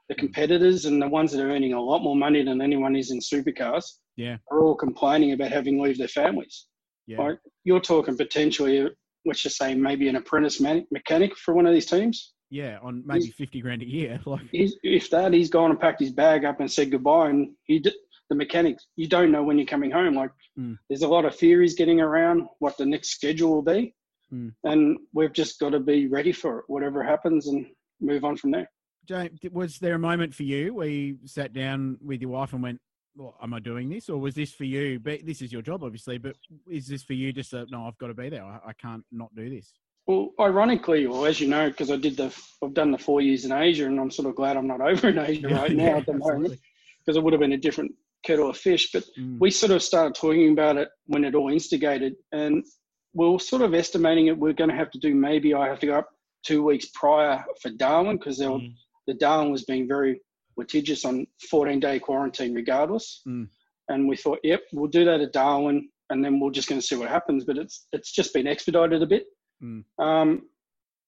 the mm. competitors and the ones that are earning a lot more money than anyone is in supercars yeah. are all complaining about having to leave their families. Yeah. Like you're talking potentially, let's just say maybe an apprentice mechanic for one of these teams. Yeah, on maybe he's, fifty grand a year. Like if that, he's gone and packed his bag up and said goodbye, and he the mechanics. You don't know when you're coming home. Like mm. there's a lot of theories getting around what the next schedule will be, mm. and we've just got to be ready for it, whatever happens, and move on from there. James, was there a moment for you where you sat down with your wife and went, well, am I doing this? Or was this for you? But this is your job, obviously, but is this for you just a, no, I've got to be there. I, I can't not do this. Well, ironically, or as you know, because I did the, I've done the four years in Asia, and I'm sort of glad I'm not over in Asia right now yeah, at the moment, because it would have been a different kettle of fish. But mm. we sort of started talking about it when it all instigated, and we are sort of estimating it. We're going to have to do maybe I have to go up two weeks prior for Darwin because mm the Darwin was being very litigious on 14 day quarantine regardless. Mm. And we thought, yep, we'll do that at Darwin and then we're just going to see what happens. But it's it's just been expedited a bit. Mm. Um,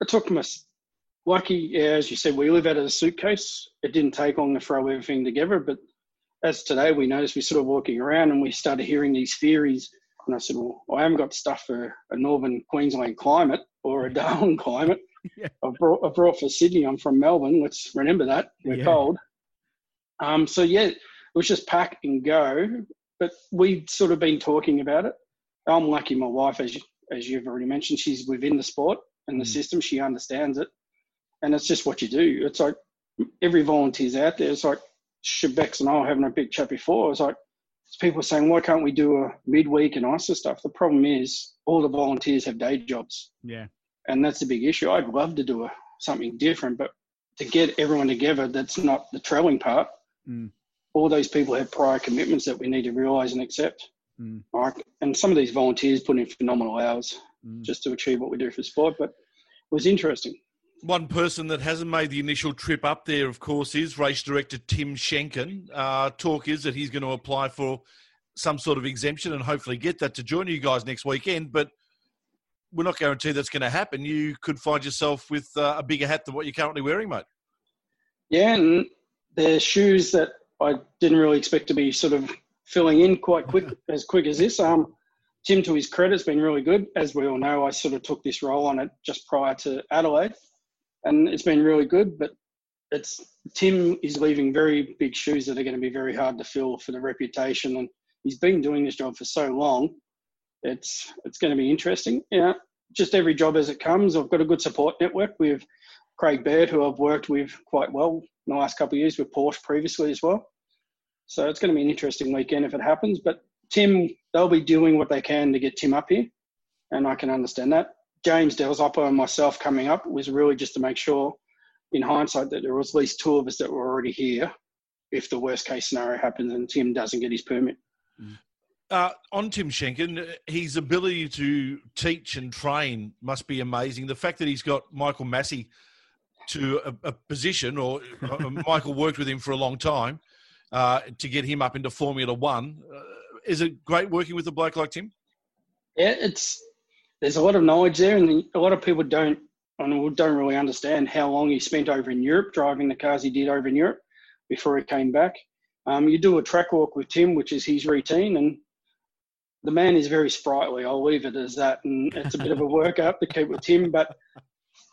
it took us lucky, yeah, as you said, we live out of a suitcase. It didn't take long to throw everything together. But as today we noticed, we're sort of walking around and we started hearing these theories. And I said, well, I haven't got stuff for a northern Queensland climate or a Darwin climate. yeah. I've brought, I've brought for Sydney. I'm from Melbourne. Let's remember that. We're Yeah. cold. Um, so, yeah, it was just pack and go. But we've sort of been talking about it. I'm lucky my wife, as, you, as you've already mentioned, she's within the sport and the Mm. system. She understands it. And it's just what you do. It's like every volunteer's out there. It's like Shebex and I were having a big chat before. It's like people saying, why can't we do a midweek and ISA stuff? The problem is all the volunteers have day jobs Yeah. and that's a big issue. I'd love to do a, something different, but to get everyone together, that's not the trailing part. Mm. All those people have prior commitments that we need to realise and accept. Mm. Like, and some of these volunteers put in phenomenal hours Mm. just to achieve what we do for sport. But it was interesting. One person that hasn't made the initial trip up there, of course, is race director Tim Schenken. Uh, talk is that he's going to apply for some sort of exemption and hopefully get that to join you guys next weekend. But we're not guaranteed that's going to happen. You could find yourself with uh, a bigger hat than what you're currently wearing, mate. Yeah, and the shoes that I didn't really expect to be sort of filling in quite quick as quick as this. Um, Tim, to his credit, has been really good. As we all know, I sort of took this role on it just prior to Adelaide, and it's been really good. But it's Tim is leaving very big shoes that are going to be very hard to fill for the reputation, and he's been doing this job for so long. It's it's going to be interesting. Yeah, just every job as it comes. I've got a good support network with Craig Baird, who I've worked with quite well in the last couple of years with Porsche previously as well. So it's going to be an interesting weekend if it happens. But Tim, they'll be doing what they can to get Tim up here, and I can understand that. James Del Zoppo and myself coming up was really just to make sure, in hindsight, that there was at least two of us that were already here if the worst case scenario happens and Tim doesn't get his permit. Uh, on Tim Schenken, his ability to teach and train must be amazing. The fact that he's got Michael Masi to a, a position, or uh, Michael worked with him for a long time, uh, to get him up into Formula One. Uh, is it great working with a bloke like Tim? Yeah, it's there's a lot of knowledge there, and a lot of people don't and don't really understand how long he spent over in Europe driving the cars he did over in Europe before he came back. Um, you do a track walk with Tim, which is his routine, and the man is very sprightly. I'll leave it as that, and it's a bit of a workout to keep with Tim. But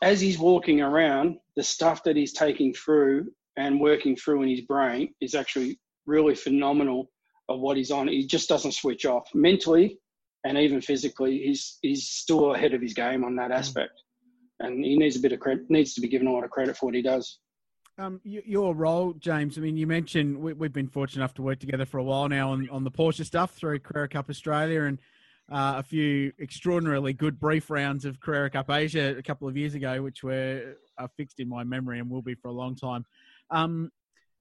as he's walking around, the stuff that he's taking through and working through in his brain is actually really phenomenal of what he's on. He just doesn't switch off mentally and even physically. He's he's still ahead of his game on that aspect, and he needs a bit of credit. Needs to be given a lot of credit for what he does. Um, your role, James. I mean, you mentioned we, we've been fortunate enough to work together for a while now on, on the Porsche stuff through Carrera Cup Australia and uh, a few extraordinarily good brief rounds of Carrera Cup Asia a couple of years ago, which were are fixed in my memory and will be for a long time. Um,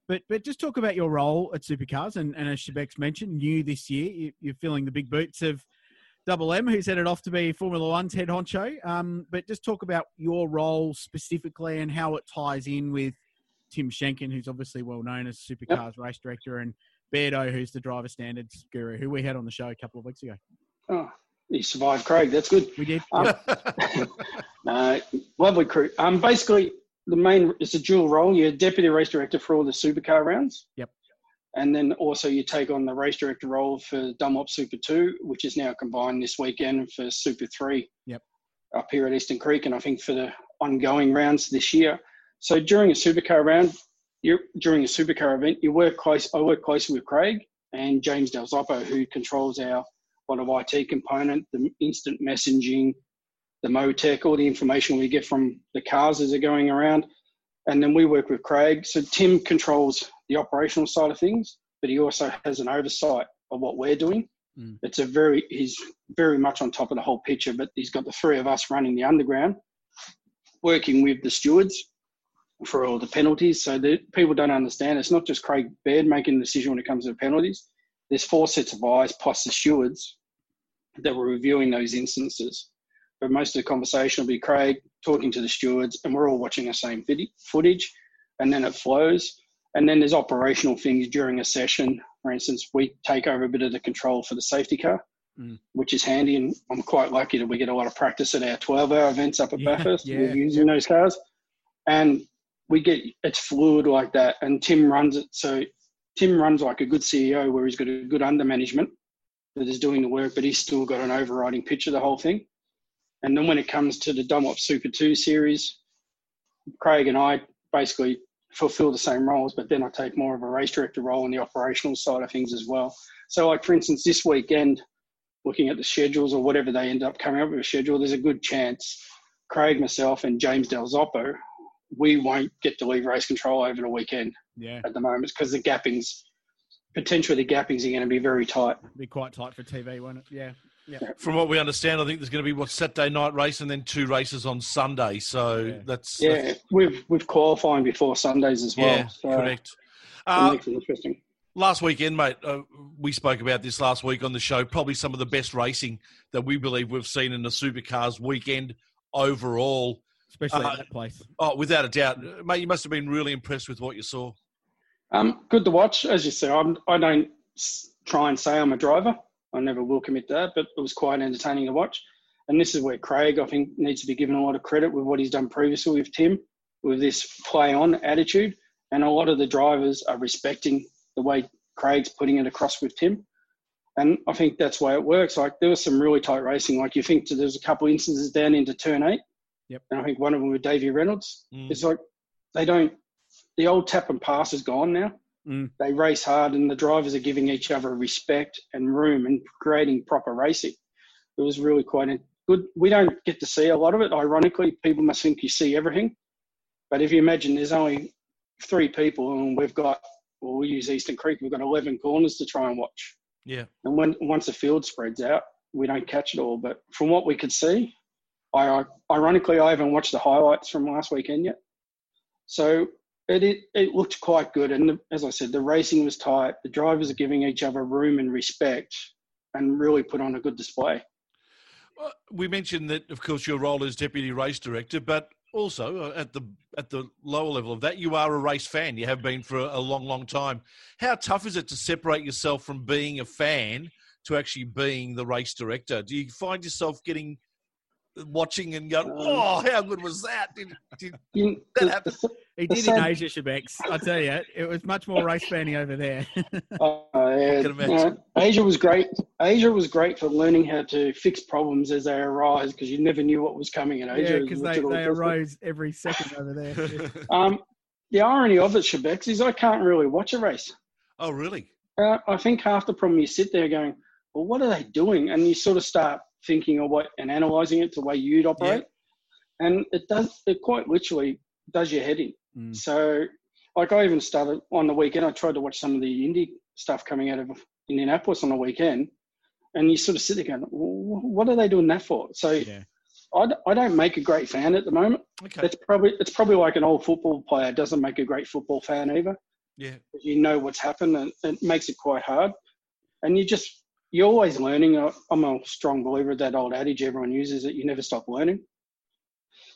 but but just talk about your role at Supercars, and, and as Shebex mentioned, new this year, you, you're filling the big boots of Double M, who's headed off to be Formula One's head honcho. Um, but just talk about your role specifically and how it ties in with Tim Schenken, who's obviously well known as Supercars yep. race director, and Beardo, who's the driver standards guru, who we had on the show a couple of weeks ago. Oh, he survived Craig. That's good. We did. Um, no, lovely crew. Um, basically, the main it's a dual role. You're deputy race director for all the supercar rounds. Yep. And then also you take on the race director role for Dunlop Super 2, which is now combined this weekend for Super 3. Yep. Up here at Eastern Creek, and I think for the ongoing rounds this year. So during a supercar round, you during a supercar event, you work close. I work closely with Craig and James Del Zoppo, who controls our lot of IT component, the instant messaging, the Motec, all the information we get from the cars as they're going around. And then we work with Craig. So Tim controls the operational side of things, but he also has an oversight of what we're doing. Mm. It's a very he's very much on top of the whole picture, but he's got the three of us running the underground, working with the stewards for all the penalties. So that people don't understand it's not just Craig Baird making the decision when it comes to the penalties. There's four sets of eyes plus the stewards that were reviewing those instances. But most of the conversation will be Craig talking to the stewards, and we're all watching the same footage, and then it flows. And then there's operational things during a session. For instance, we take over a bit of the control for the safety car, mm. which is handy. And I'm quite lucky that we get a lot of practice at our 12 hour events up at yeah, Bathurst yeah, using those cars. And we get it's fluid like that. And Tim runs it. So Tim runs like a good CEO where he's got a good under management that is doing the work, but he's still got an overriding picture of the whole thing. And then when it comes to the Dunlop Super 2 series, Craig and I basically fulfill the same roles, but then I take more of a race director role in the operational side of things as well. So, like for instance, this weekend, looking at the schedules or whatever they end up coming up with a schedule, there's a good chance Craig, myself, and James Del Zoppo, we won't get to leave race control over the weekend. Yeah. At the moment, because the gappings, potentially the gappings are going to be very tight. Be quite tight for TV, won't it? Yeah. Yeah. From what we understand, I think there's going to be what Saturday night race and then two races on Sunday. So yeah. that's yeah. That's... We've we've qualifying before Sundays as well. Yeah, so correct. Uh, interesting. Last weekend, mate, uh, we spoke about this last week on the show. Probably some of the best racing that we believe we've seen in the supercars weekend overall. Especially uh, that place. Oh, without a doubt, mate. You must have been really impressed with what you saw. Um, good to watch, as you say. I'm, I don't try and say I'm a driver. I never will commit to that, but it was quite entertaining to watch. And this is where Craig, I think, needs to be given a lot of credit with what he's done previously with Tim, with this play on attitude. And a lot of the drivers are respecting the way Craig's putting it across with Tim. And I think that's why it works. Like there was some really tight racing. Like you think there's a couple instances down into turn eight. Yep. And I think one of them with Davey Reynolds. Mm. It's like they don't. The old tap and pass is gone now. Mm. They race hard, and the drivers are giving each other respect and room and creating proper racing. It was really quite good. We don't get to see a lot of it. Ironically, people must think you see everything, but if you imagine there's only three people, and we've got well, we use Eastern Creek. We've got 11 corners to try and watch. Yeah. And when once the field spreads out, we don't catch it all. But from what we could see, I ironically I haven't watched the highlights from last weekend yet. So it, it, looked quite good. And the, as I said, the racing was tight. The drivers are giving each other room and respect and really put on a good display. We mentioned that, of course, your role is deputy race director, but also uh, at the at the lower level of that, you are a race fan. You have been for a long, long time. How tough is it to separate yourself from being a fan to actually being the race director? Do you find yourself getting watching and going, um, "Oh, how good was that?" Did, did you, that happen? He did in Asia, Shebex. I tell you, it was much more race fanning over there. uh, yeah, Asia was great. Asia was great for learning how to fix problems as they arise because you never knew what was coming in Asia. Yeah, because they, they arose every second over there. um, the irony of it, Shebex, is I can't really watch a race. Oh, really? Uh, I think half the problem you sit there going, well, what are they doing? And you sort of start thinking of what and analyzing it the way you'd operate. Yeah. And it does, it quite literally does your head in. Mm. So, like, I even started on the weekend, I tried to watch some of the indie stuff coming out of Indianapolis on the weekend. And you sort of sit there going, what are they doing that for? So, yeah. I, I don't make a great fan at the moment. Okay. It's probably it's probably like an old football player doesn't make a great football fan either. Yeah. You know what's happened and it makes it quite hard. And you just you're always learning. I'm a strong believer of that old adage everyone uses that you never stop learning.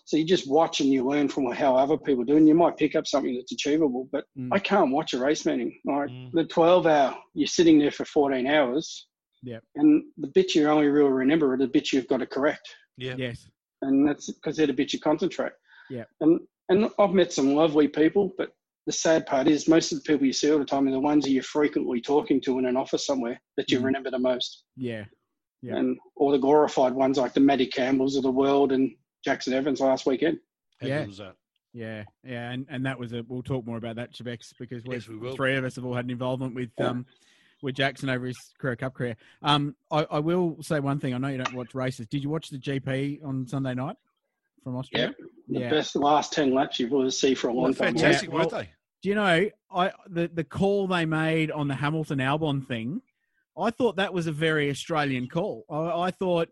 So you just watch and you learn from how other people do, and you might pick up something that's achievable. But mm. I can't watch a race meeting. Like mm. the 12 hour, you're sitting there for 14 hours. Yeah. And the bit you only really remember are the bits you've got to correct. Yeah. Yes. And that's because they're the bits you concentrate. Yeah. And and I've met some lovely people, but the sad part is most of the people you see all the time are the ones that you're frequently talking to in an office somewhere that you mm. remember the most. Yeah. Yeah. And all the glorified ones like the Matty Campbells of the world and Jaxon Evans last weekend. yeah. Yeah, yeah, and, and that was a. We'll talk more about that, Shebex, because yes, we three of us have all had an involvement with yeah. um with Jackson over his Carrera Cup career. Um, I, I will say one thing. I know you don't watch races. Did you watch the GP on Sunday night from Austria? Yeah, the yeah. best last ten laps you've ever seen for a long time. Fantastic, yeah, weren't they? Do you know I the the call they made on the Hamilton Albon thing? I thought that was a very Australian call. I, I thought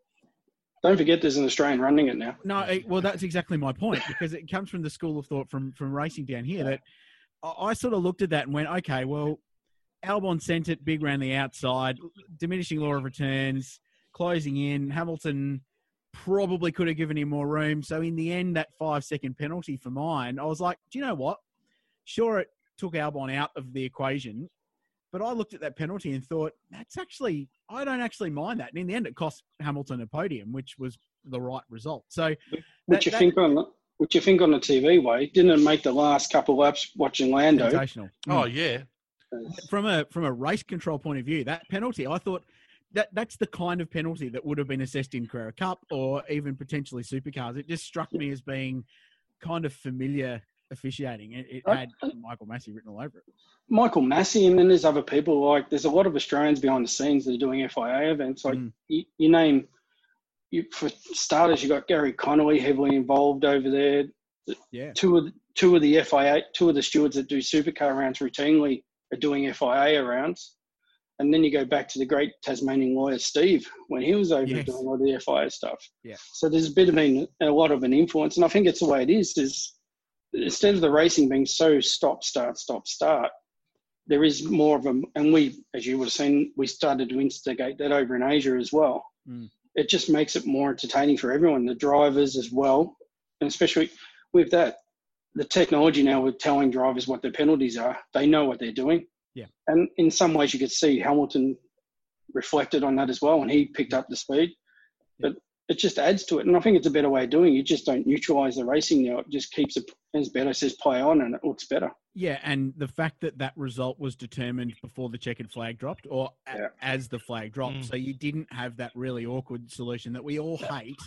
don't forget, there's an Australian running it now. No, well, that's exactly my point because it comes from the school of thought from from racing down here that I sort of looked at that and went, okay, well, Albon sent it big around the outside, diminishing law of returns, closing in. Hamilton probably could have given him more room. So in the end, that five second penalty for mine, I was like, do you know what? Sure, it took Albon out of the equation, but I looked at that penalty and thought, that's actually, I don't actually mind that. And in the end, it cost Hamilton a podium, which was the right result. So, what you that, think on what you think on the TV way? Didn't it make the last couple of laps watching Lando? Sensational. Mm. Oh yeah. From a from a race control point of view, that penalty, I thought that that's the kind of penalty that would have been assessed in Carrera Cup or even potentially supercars. It just struck me as being kind of familiar officiating. It, it had Michael Masi written all over it. Michael Masi, and then there's other people like there's a lot of Australians behind the scenes that are doing FIA events. Like mm. you, you, name, you for starters, you got Garry Connelly heavily involved over there. Yeah. Two of the, two of the FIA, two of the stewards that do supercar rounds routinely are doing FIA rounds. And then you go back to the great Tasmanian lawyer Steve when he was over yes. doing all the FIA stuff. Yeah. So there's a bit of an, a lot of an influence, and I think it's the way it is. Is instead of the racing being so stop, start, stop, start, there is more of a, and we, as you would have seen, we started to instigate that over in Asia as well. Mm. It just makes it more entertaining for everyone, the drivers as well, and especially with that, the technology now with telling drivers what their penalties are, they know what they're doing. Yeah. And in some ways, you could see Hamilton reflected on that as well, and he picked up the speed. But it just adds to it. And I think it's a better way of doing it. You just don't neutralize the racing now. It just keeps it as better, says play on, and it looks better. Yeah, and the fact that that result was determined before the checkered flag dropped or yeah. as the flag dropped. Mm. So you didn't have that really awkward solution that we all hate,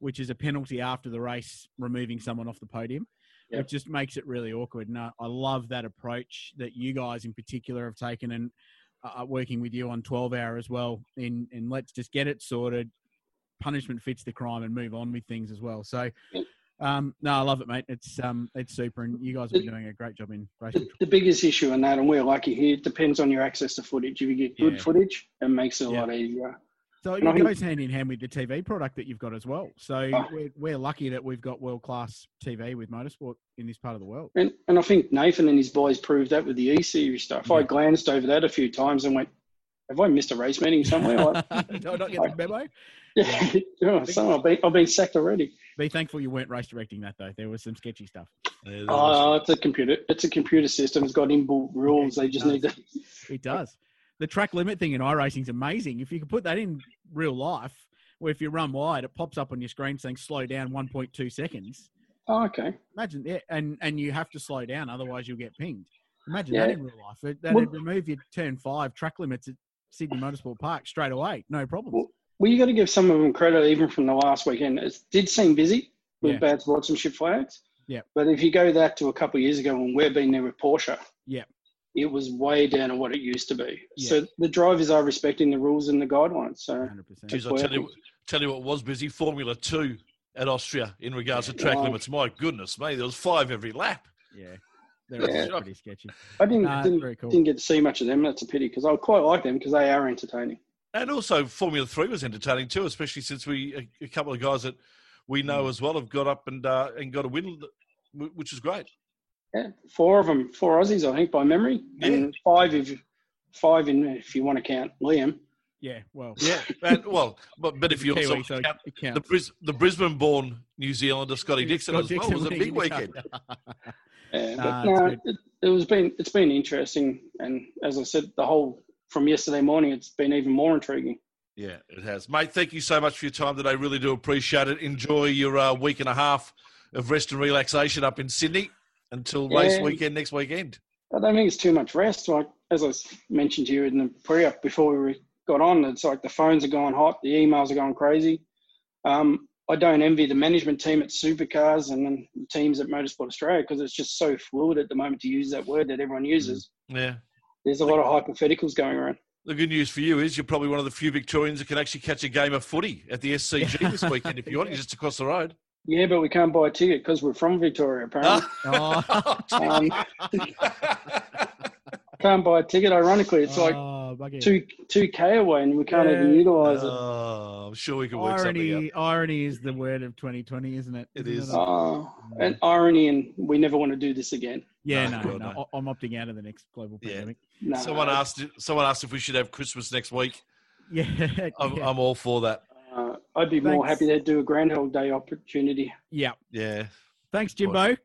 which is a penalty after the race removing someone off the podium. Yeah. It just makes it really awkward. And I, I, love that approach that you guys in particular have taken and uh, working with you on 12 hour as well in, in let's just get it sorted, punishment fits the crime and move on with things as well. So, um, no, I love it, mate. It's um, it's super, and you guys are doing a great job in race the, the, biggest issue in that, and we're lucky here, it depends on your access to footage. If you get good yeah. footage, it makes it a yeah. lot easier. So it goes hand in hand with the TV product that you've got as well. So oh. we're, we're lucky that we've got world class TV with motorsport in this part of the world. And, and I think Nathan and his boys proved that with the E Series stuff. Yeah. I glanced over that a few times and went, "Have I missed a race meeting somewhere?" Did I not get the memo? Yeah, yeah. Oh, so I've been, I've been sacked already. Be thankful you weren't race directing that though. There was some sketchy stuff. Oh, it's a computer. It's a computer system. It's got inbuilt rules. They just need to. It does. The track limit thing in iRacing is amazing. If you could put that in real life, where if you run wide, it pops up on your screen saying slow down 1.2 seconds. Oh, okay. Imagine, yeah, and and you have to slow down, otherwise you'll get pinged. Imagine yeah. that in real life. That'd well, remove your turn five track limits at Sydney Motorsport Park straight away, no problem. Well, well, you got to give some of them credit, even from the last weekend. It did seem busy with yeah. bad sportsmanship flags. Yeah. But if you go that to a couple of years ago when we've been there with Porsche, yeah, it was way down on what it used to be. Yeah. So the drivers are respecting the rules and the guidelines. So, 100%. Jeez, I'll tell you, tell you what was busy Formula Two at Austria in regards to track limits. My goodness me, there was five every lap. Yeah. They're yeah. pretty sketchy. I didn't, didn't, cool. didn't, get to see much of them. That's a pity because I quite like them because they are entertaining. And also, Formula Three was entertaining too, especially since we a, a couple of guys that we know mm. as well have got up and uh, and got a win, which is great. Yeah, four of them, four Aussies, I think, by memory, yeah. and five if five in if you want to count Liam. Yeah, well, yeah, and, well, but but if you Kiwi, also so count it the Bris, the Brisbane-born New Zealander Scotty Dixon Scott as well Dixon was a big the weekend. Yeah, but Nah, it's no, it, it was been it's been interesting, and as I said, the whole from yesterday morning, it's been even more intriguing. Yeah, it has, mate. Thank you so much for your time today. Really do appreciate it. Enjoy your uh, week and a half of rest and relaxation up in Sydney until race weekend next weekend. I don't think it's too much rest. Like as I mentioned to you in the pre-up before we got on, it's like the phones are going hot, the emails are going crazy. Um, I don't envy the management team at Supercars and the teams at Motorsport Australia because it's just so fluid at the moment to use that word that everyone uses. Yeah. There's a lot of hypotheticals going around. The good news for you is you're probably one of the few Victorians that can actually catch a game of footy at the SCG this weekend if you want. You're just across the road. Yeah, but we can't buy a ticket because we're from Victoria, apparently. Oh, um, can't buy a ticket. Ironically, it's like oh, bugger. two two k away, and we can't even utilise it. Oh, I'm sure we can work something out. irony, irony is the word of 2020, isn't it? It Isn't is. Oh, and irony, and we never want to do this again. Yeah, No, no, no. no. I- I'm opting out of the next global Yeah. pandemic. No, Someone asked. Someone asked if we should have Christmas next week. Yeah, I'm, yeah. I'm all for that. Uh, I'd be more happy to do a Groundhog Day opportunity. yeah. Yeah. Thanks, Jimbo.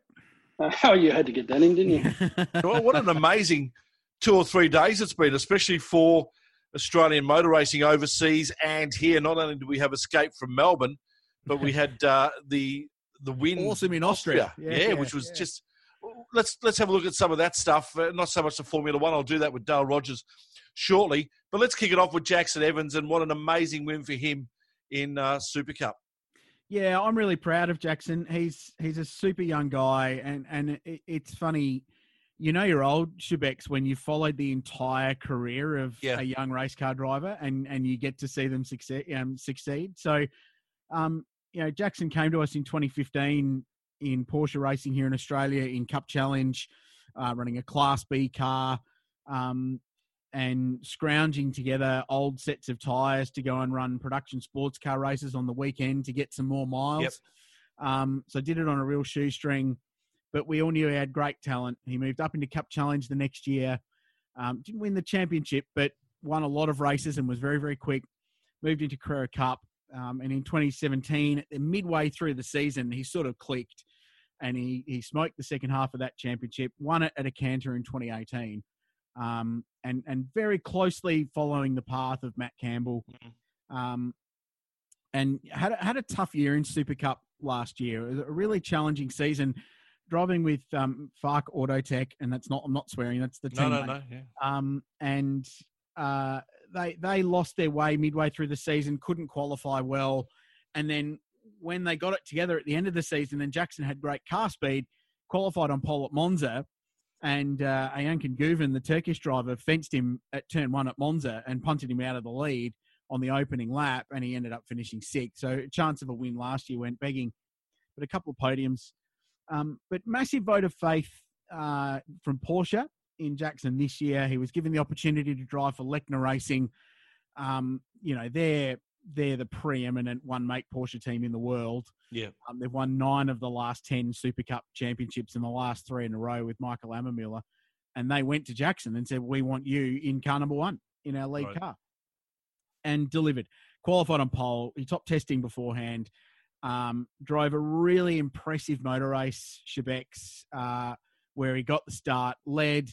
Uh, oh, you had to get that in, didn't you? well, what an amazing two or three days it's been, especially for Australian motor racing overseas and here. Not only do we have escape from Melbourne, but we had uh, the the win Awesome in Austria. Yeah, Yeah, yeah, which was yeah. just. Let's let's have a look at some of that stuff. Uh, not so much the Formula One. I'll do that with Dale Rodgers shortly. But let's kick it off with Jaxon Evans and what an amazing win for him in uh, Super Cup. Yeah, I'm really proud of Jaxon. He's he's a super young guy, and and it, it's funny. You know, you're old Shebex when you followed the entire career of Yeah. a young race car driver, and and you get to see them succeed. Um, succeed. So, um, you know, Jaxon came to us in 2015 in Porsche racing here in Australia in Cup Challenge, uh, running a Class B car. Um, and scrounging together old sets of tyres to go and run production sports car races on the weekend to get some more miles. Yep. Um, so did it on a real shoestring, but we all knew he had great talent. He moved up into Cup Challenge the next year. Um, didn't win the championship, but won a lot of races and was very, very quick. Moved into Carrera Cup. Um, and in 2017, midway through the season, he sort of clicked and he, he smoked the second half of that championship, won it at a canter in 2018 um, and and very closely following the path of Matt Campbell, um, and had a, had a tough year in Super Cup last year. A really challenging season, driving with um, Fach Auto Tech, and that's not I'm not swearing. That's the No, team. no, no. Yeah. Um, and uh, they they lost their way midway through the season, couldn't qualify well, and then when they got it together at the end of the season, then Jaxon had great car speed, qualified on pole at Monza, and uh, Ayhancan Güven, the Turkish driver, fenced him at turn one at Monza and punted him out of the lead on the opening lap, and he ended up finishing sixth. So chance of a win last year went begging, but a couple of podiums. Um, but massive vote of faith uh, from Porsche in Jaxon this year. He was given the opportunity to drive for Lechner Racing. Um, you know, they're they're the preeminent one make Porsche team in the world. Yeah. Um, they've won nine of the last 10 Super Cup championships in the last three in a row with Michael Ammermuller. And they went to Jaxon and said, We want you in car number one in our lead Right. car. And delivered. Qualified on pole. He top testing beforehand. Um, drove a really impressive motor race, Shebex, uh, where he got the start, led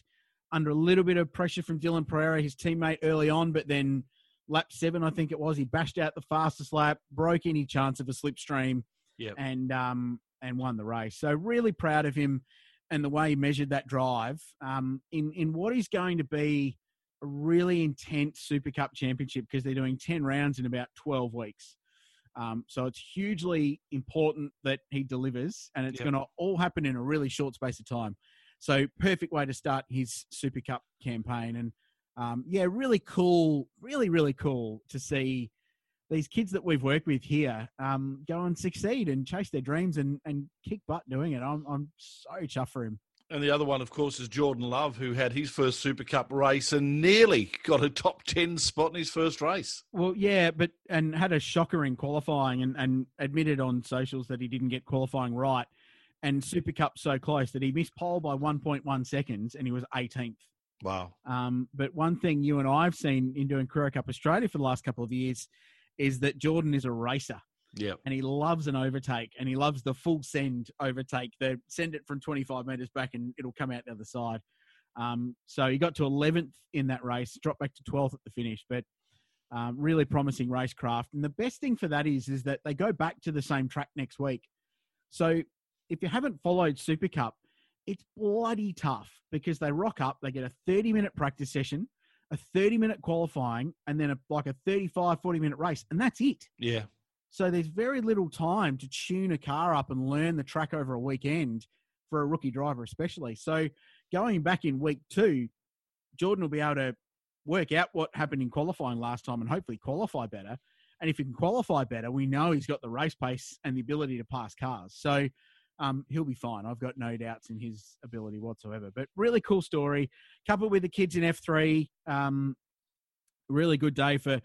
under a little bit of pressure from Dylan Pereira, his teammate early on, but then lap seven, I think it was, he bashed out the fastest lap, broke any chance of a slipstream, Yep. and um, and won the race. So really proud of him and the way he measured that drive um, in in what is going to be a really intense Super Cup championship because they're doing ten rounds in about twelve weeks. Um, so it's hugely important that he delivers, and it's Yep. going to all happen in a really short space of time. So perfect way to start his Super Cup campaign, and um, yeah, really cool, really really cool to see these kids that we've worked with here um, go and succeed and chase their dreams and, and kick butt doing it. I'm I'm so chuffed for him. And the other one, of course, is Jordan Love, who had his first Super Cup race and nearly got a top 10 spot in his first race. Well, yeah, but and had a shocker in qualifying and, and admitted on socials that he didn't get qualifying right. And Super Cup so close that he missed pole by 1.1 seconds and he was 18th Wow. Um, but one thing you and I have seen in doing Carrera Cup Australia for the last couple of years is that Jordan is a racer. Yeah. And he loves an overtake and he loves the full send overtake. The send it from 25 metres back and it'll come out the other side. Um, so he got to 11th in that race, dropped back to 12th at the finish, but um, really promising racecraft. And the best thing for that is, is that they go back to the same track next week. So if you haven't followed Super Cup, it's bloody tough because they rock up, they get a 30 minute practice session, a 30 minute qualifying, and then a, like a 35, 40 minute race, and that's it. Yeah. So there's very little time to tune a car up and learn the track over a weekend for a rookie driver, especially. So going back in week two, Jordan will be able to work out what happened in qualifying last time and hopefully qualify better. And if he can qualify better, we know he's got the race pace and the ability to pass cars. So um, he'll be fine. I've got no doubts in his ability whatsoever. But really cool story. Coupled with the kids in F3, um, really good day for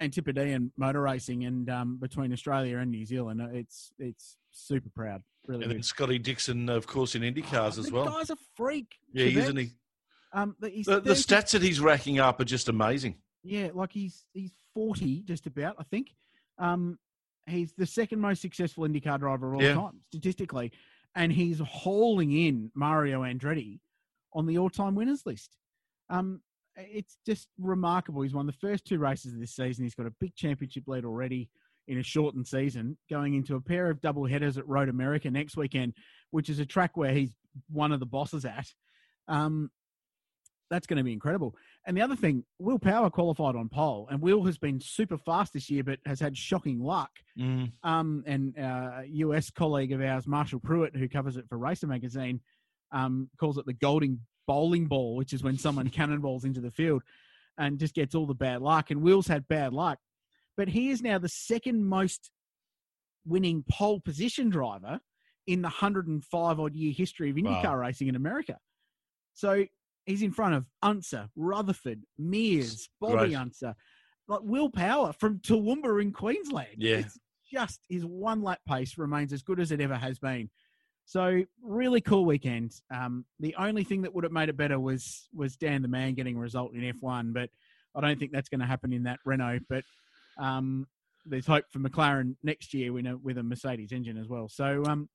Antipodean motor racing and um, between Australia and New Zealand. It's it's super proud. Really and good. then Scotty Dixon, of course, in Indy cars Oh, as the well. guy's a freak. Yeah, he is, Shebex. isn't he? Um, The, the stats that he's racking up are just amazing. Yeah, like he's he's forty, just about. I think. Um, he's the second most successful IndyCar driver of all Yeah. time, statistically, and he's hauling in Mario Andretti on the all-time winners list. Um, it's just remarkable. He's won the first two races of this season. He's got a big championship lead already in a shortened season, going into a pair of double headers at Road America next weekend, which is a track where he's one of the bosses at. Um, that's going to be incredible. And the other thing, Will Power qualified on pole, and Will has been super fast this year, but has had shocking luck. Mm. Um, and uh, US colleague of ours, Marshall Pruett, who covers it for Racer Magazine, um, calls it the Golding bowling ball, which is when someone cannonballs into the field and just gets all the bad luck. And Will's had bad luck, but he is now the second most winning pole position driver in the 105 odd year history of IndyCar Wow. racing in America. So he's in front of Unser, Rutherford, Mears, Bobby Great. Unser, like Will Power from Toowoomba in Queensland. Yeah. It's just his one lap pace remains as good as it ever has been. So really cool weekend. Um, the only thing that would have made it better was was Dan the Man getting a result in F1, but I don't think that's going to happen in that Renault. But um, there's hope for McLaren next year with a, with a Mercedes engine as well. So um,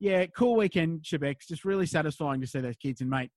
yeah, cool weekend, Shebex. Just really satisfying to see those kids. And mate,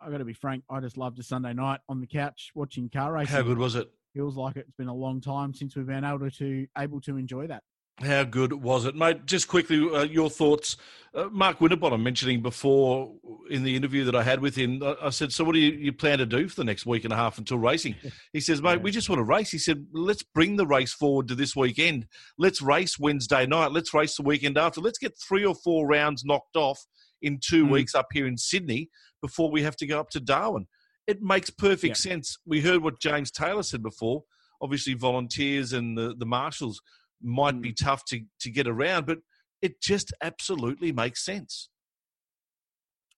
I got to be frank, I just loved a Sunday night on the couch watching car racing. How good was it? Feels like it's been a long time since we've been able to able to enjoy that. How good was it, mate? Just quickly, uh, your thoughts. Uh, Mark Winterbottom mentioning before in the interview that I had with him, I, I said, "So, what do you, you plan to do for the next week and a half until racing?" He says, "Mate, we just want to race." He said, "Let's bring the race forward to this weekend. Let's race Wednesday night. Let's race the weekend after. Let's get three or four rounds knocked off in two Mm. weeks up here in Sydney before we have to go up to Darwin." It makes perfect sense. We heard what James Taylor said before. Obviously, volunteers and the, the marshals might be tough to, to get around, but it just absolutely makes sense.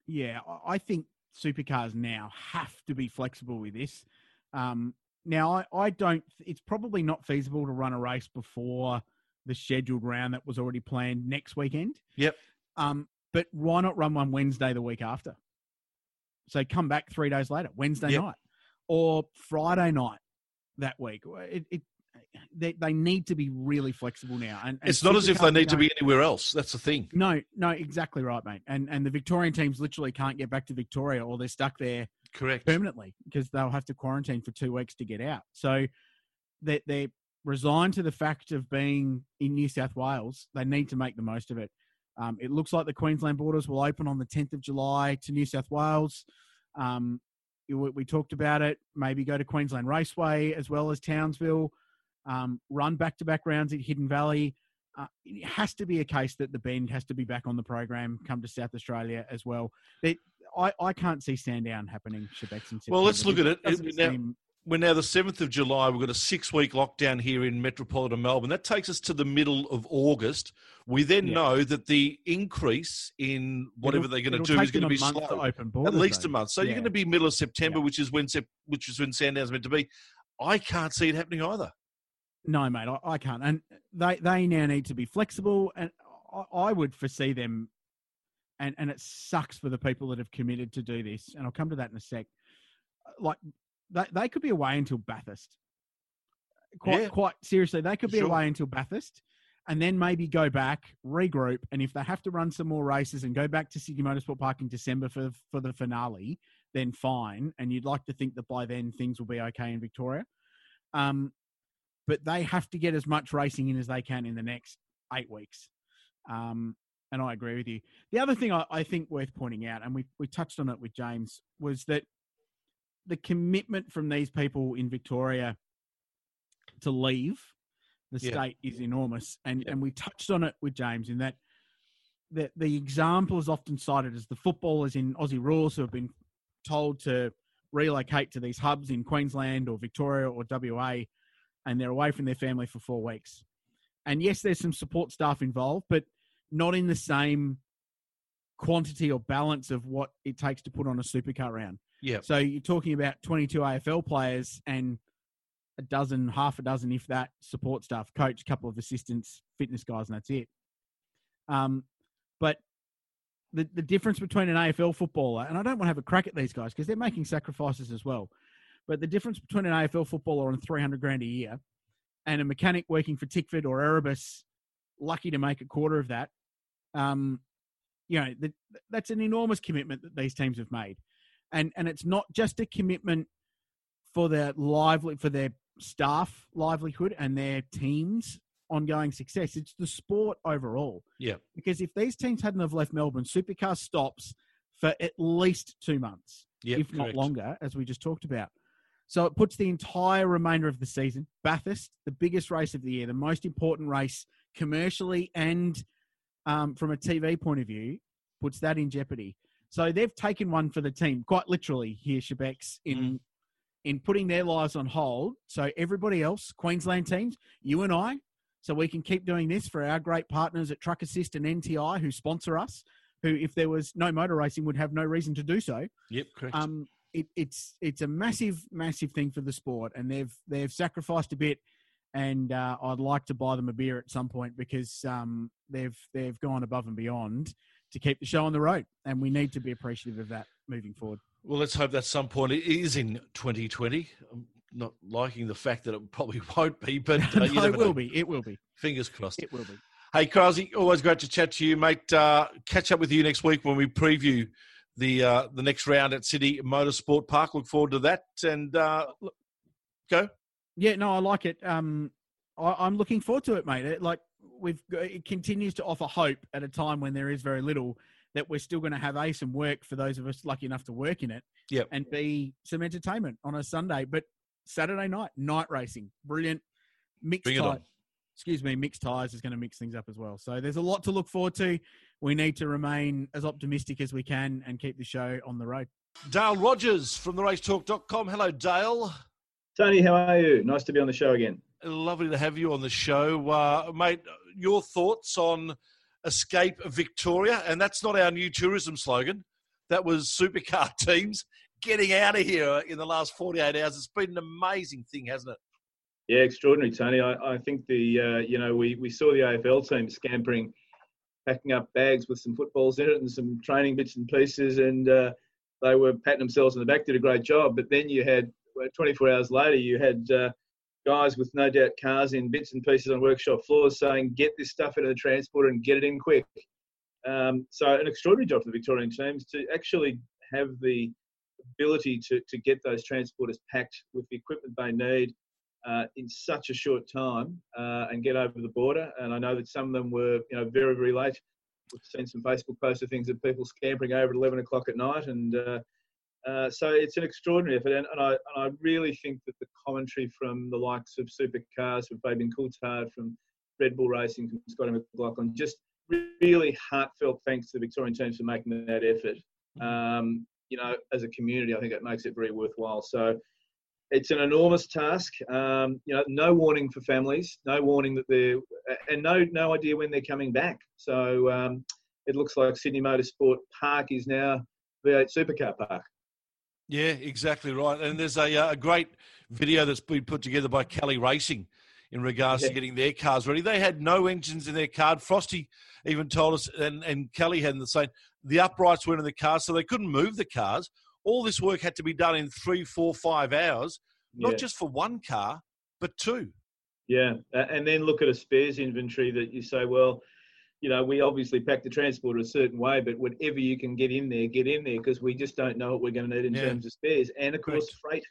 Yeah, I- I think supercars now have to be flexible with this. Um, now, I, I don't. It's probably not feasible to run a race before the scheduled round that was already planned next weekend. Yep. Um, but why not run one Wednesday the week after? So come back three days later, Wednesday Yep. night, or Friday night that week. It, it they, they need to be really flexible now. And, and It's not as if they need to be anywhere else. That's the thing. no, no, exactly right, mate. And and the Victorian teams literally can't get back to Victoria, or they're stuck there Correct. permanently because they'll have to quarantine for two weeks to get out. So they they're resigned to the fact of being in New South Wales. They need to make the most of it. Um, it looks like the Queensland borders will open on the 10th of July to New South Wales. Um, we, talked about it. Maybe go to Queensland Raceway as well as Townsville. Um, run back to back rounds at Hidden Valley. Uh, it has to be a case that the bend has to be back on the program. Come to South Australia as well. They, I, I can't see Sandown happening. Well, let's look at it. It- now- seem- We're now the 7th of July. We've got a six week lockdown here in metropolitan Melbourne. That takes us to the middle of August. We then Yeah. know that the increase in whatever It'll- they're going to do is going to be slow. to open At least though. a month. So you're going to be middle of September, which is when Sep- which is when Sandown's meant to be. I can't see it happening either. No, mate, I, I can't. And they they now need to be flexible, and I, I would foresee them. And and it sucks for the people that have committed to do this, and I'll come to that in a sec. like they, they could be away until Bathurst. Quite Yeah. quite seriously, they could be Sure. away until Bathurst, and then maybe go back, regroup, and if they have to run some more races and go back to Sydney Motorsport Park in December for for the finale, then fine. And you'd like to think that by then things will be okay in Victoria. Um, but they have to get as much racing in as they can in the next eight weeks. Um, and I agree with you. The other thing I, I think worth pointing out, and we, we touched on it with James, was that the commitment from these people in Victoria to leave the Yeah. state is enormous. And, and we touched on it with James in that the, the example is often cited as the footballers in Aussie rules who have been told to relocate to these hubs in Queensland or Victoria or WA, and they're away from their family for four weeks. And yes, there's some support staff involved, but not in the same quantity or balance of what it takes to put on a supercar round. Yeah. So you're talking about 22 AFL players and a dozen, half a dozen, if that, support staff, coach, couple of assistants, fitness guys, and that's it. Um, but the, the difference between an AFL footballer, and I don't want to have a crack at these guys because they're making sacrifices as well. But the difference between an AFL footballer on 300 grand a year and a mechanic working for Tickford or Erebus, lucky to make a quarter of that, um, you know, that, that's an enormous commitment that these teams have made. And, and it's not just a commitment for their lively, for their staff livelihood and their teams ongoing success. It's the sport overall. Yeah. Because if these teams hadn't have left Melbourne, Supercar stops for at least two months, Yep, if not longer, as we just talked about. So it puts the entire remainder of the season, Bathurst, the biggest race of the year, the most important race commercially and um, from a TV point of view, puts that in jeopardy. So they've taken one for the team, quite literally here, Shebex, in in putting their lives on hold. So everybody else, Queensland teams, you and I, so we can keep doing this for our great partners at Truck Assist and NTI who sponsor us, who if there was no motor racing would have no reason to do so. Yep, correct. Um, it, it's it's a massive massive thing for the sport, and they've they've sacrificed a bit. And uh, I'd like to buy them a beer at some point because um, they've they've gone above and beyond to keep the show on the road, and we need to be appreciative of that moving forward. Well, let's hope that some point it is in 2020. I'm not liking the fact that it probably won't be, but uh, no, it will know. be. It will be. Fingers crossed. It will be. Hey, Krause, always great to chat to you, mate. Uh, catch up with you next week when we preview the uh, the next round at Sydney Motorsport Park. Look forward to that. And uh, look, go. Yeah, no, I like it. Um, I, I'm looking forward to it, mate. It, like we've, it continues to offer hope at a time when there is very little. That we're still going to have a some work for those of us lucky enough to work in it, Yep. and b some entertainment on a Sunday. But Saturday night, night racing, brilliant. Mixed Bring it on. excuse me, mixed tires is going to mix things up as well. So there's a lot to look forward to. We need to remain as optimistic as we can and keep the show on the road. Dale Rodgers from the racetalk.com. Hello, Dale. Tony, how are you? Nice to be on the show again. Lovely to have you on the show. Uh, mate, your thoughts on Escape Victoria? And that's not our new tourism slogan. That was supercar teams getting out of here in the last 48 hours. It's been an amazing thing, hasn't it? Yeah, extraordinary, Tony. I, I think the uh, you know we, we saw the AFL team scampering, packing up bags with some footballs in it and some training bits and pieces, and uh, they were patting themselves on the back, did a great job. But then you had 24 hours later, you had uh, guys with no doubt cars in bits and pieces on workshop floors saying, "Get this stuff into the transporter and get it in quick." Um, so an extraordinary job for the Victorian teams to actually have the ability to, to get those transporters packed with the equipment they need uh, in such a short time uh, and get over the border. And I know that some of them were, you know, very very late. We've seen some Facebook posts of things of people scampering over at 11 o'clock at night, and uh, uh, so it's an extraordinary effort. And, and, I, and I really think that the commentary from the likes of supercars, from Fabian Coulthard, from Red Bull Racing, from Scotty McLaughlin, just really heartfelt thanks to the Victorian teams for making that effort. Um, you know, as a community, I think it makes it very worthwhile. So it's an enormous task. Um, you know, no warning for families, no warning that they're, and no no idea when they're coming back. So um, it looks like Sydney Motorsport Park is now V8 Supercar Park. Yeah, exactly right. And there's a, uh, a great video that's been put together by Kelly Racing in regards Yeah. to getting their cars ready. They had no engines in their car. Frosty even told us, and, and Kelly had the same, the uprights weren't in the car, so they couldn't move the cars. all this work had to be done in three, four, five hours, not yeah. just for one car, but two. Yeah, and then look at a spares inventory that you say, well, you know, we obviously pack the transport a certain way, but whatever you can get in there, get in there because we just don't know what we're going to need in yeah. terms of spares. And of course, freight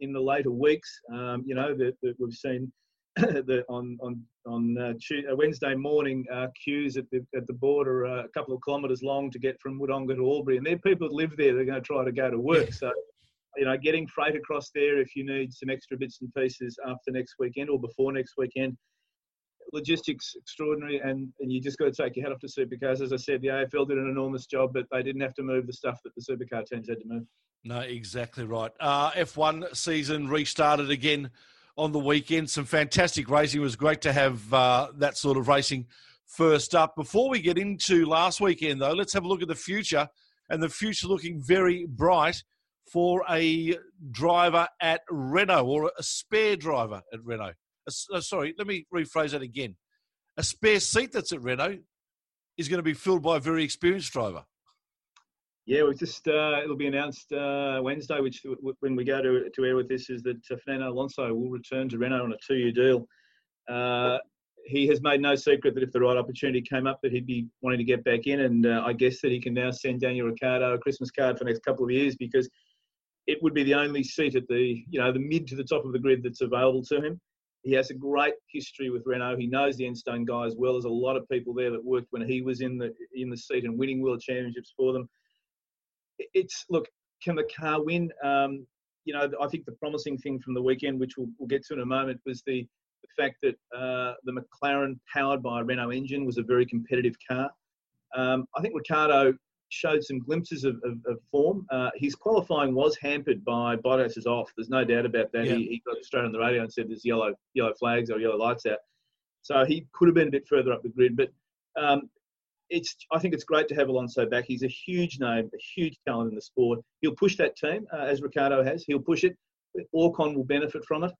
in the later weeks, um, you know, that, that we've seen the, on on on uh, Tuesday, Wednesday morning uh, queues at the at the border uh, a couple of kilometres long to get from Wodonga to Albury, and there are people that live there. They're going to try to go to work, so you know, getting freight across there if you need some extra bits and pieces after next weekend or before next weekend. Logistics extraordinary, and, and you just got to take your head off to supercars. As I said, the AFL did an enormous job, but they didn't have to move the stuff that the supercar teams had to move. No, exactly right. Uh, F1 season restarted again on the weekend. Some fantastic racing. It was great to have uh, that sort of racing first up. Before we get into last weekend, though, let's have a look at the future. And the future looking very bright for a driver at Renault or a spare driver at Renault. Uh, sorry, let me rephrase that again. A spare seat that's at Renault is going to be filled by a very experienced driver. Yeah, we just uh, it'll be announced uh, Wednesday, which when we go to, to air with this is that uh, Fernando Alonso will return to Renault on a two-year deal. Uh, he has made no secret that if the right opportunity came up, that he'd be wanting to get back in, and uh, I guess that he can now send Daniel Ricciardo a Christmas card for the next couple of years because it would be the only seat at the you know the mid to the top of the grid that's available to him. He has a great history with Renault. He knows the Enstone guy as well There's a lot of people there that worked when he was in the in the seat and winning world championships for them. It's look, can the car win? Um, you know, I think the promising thing from the weekend, which we'll, we'll get to in a moment, was the, the fact that uh, the McLaren powered by a Renault engine was a very competitive car. Um, I think Ricciardo showed some glimpses of, of, of form. Uh, his qualifying was hampered by Bottas's off. There's no doubt about that. Yeah. He, he, got straight on the radio and said there's yellow yellow flags or yellow lights out. So he could have been a bit further up the grid. But um, it's I think it's great to have Alonso back. He's a huge name, a huge talent in the sport. He'll push that team uh, as Ricciardo has. He'll push it. Ocon will benefit from it.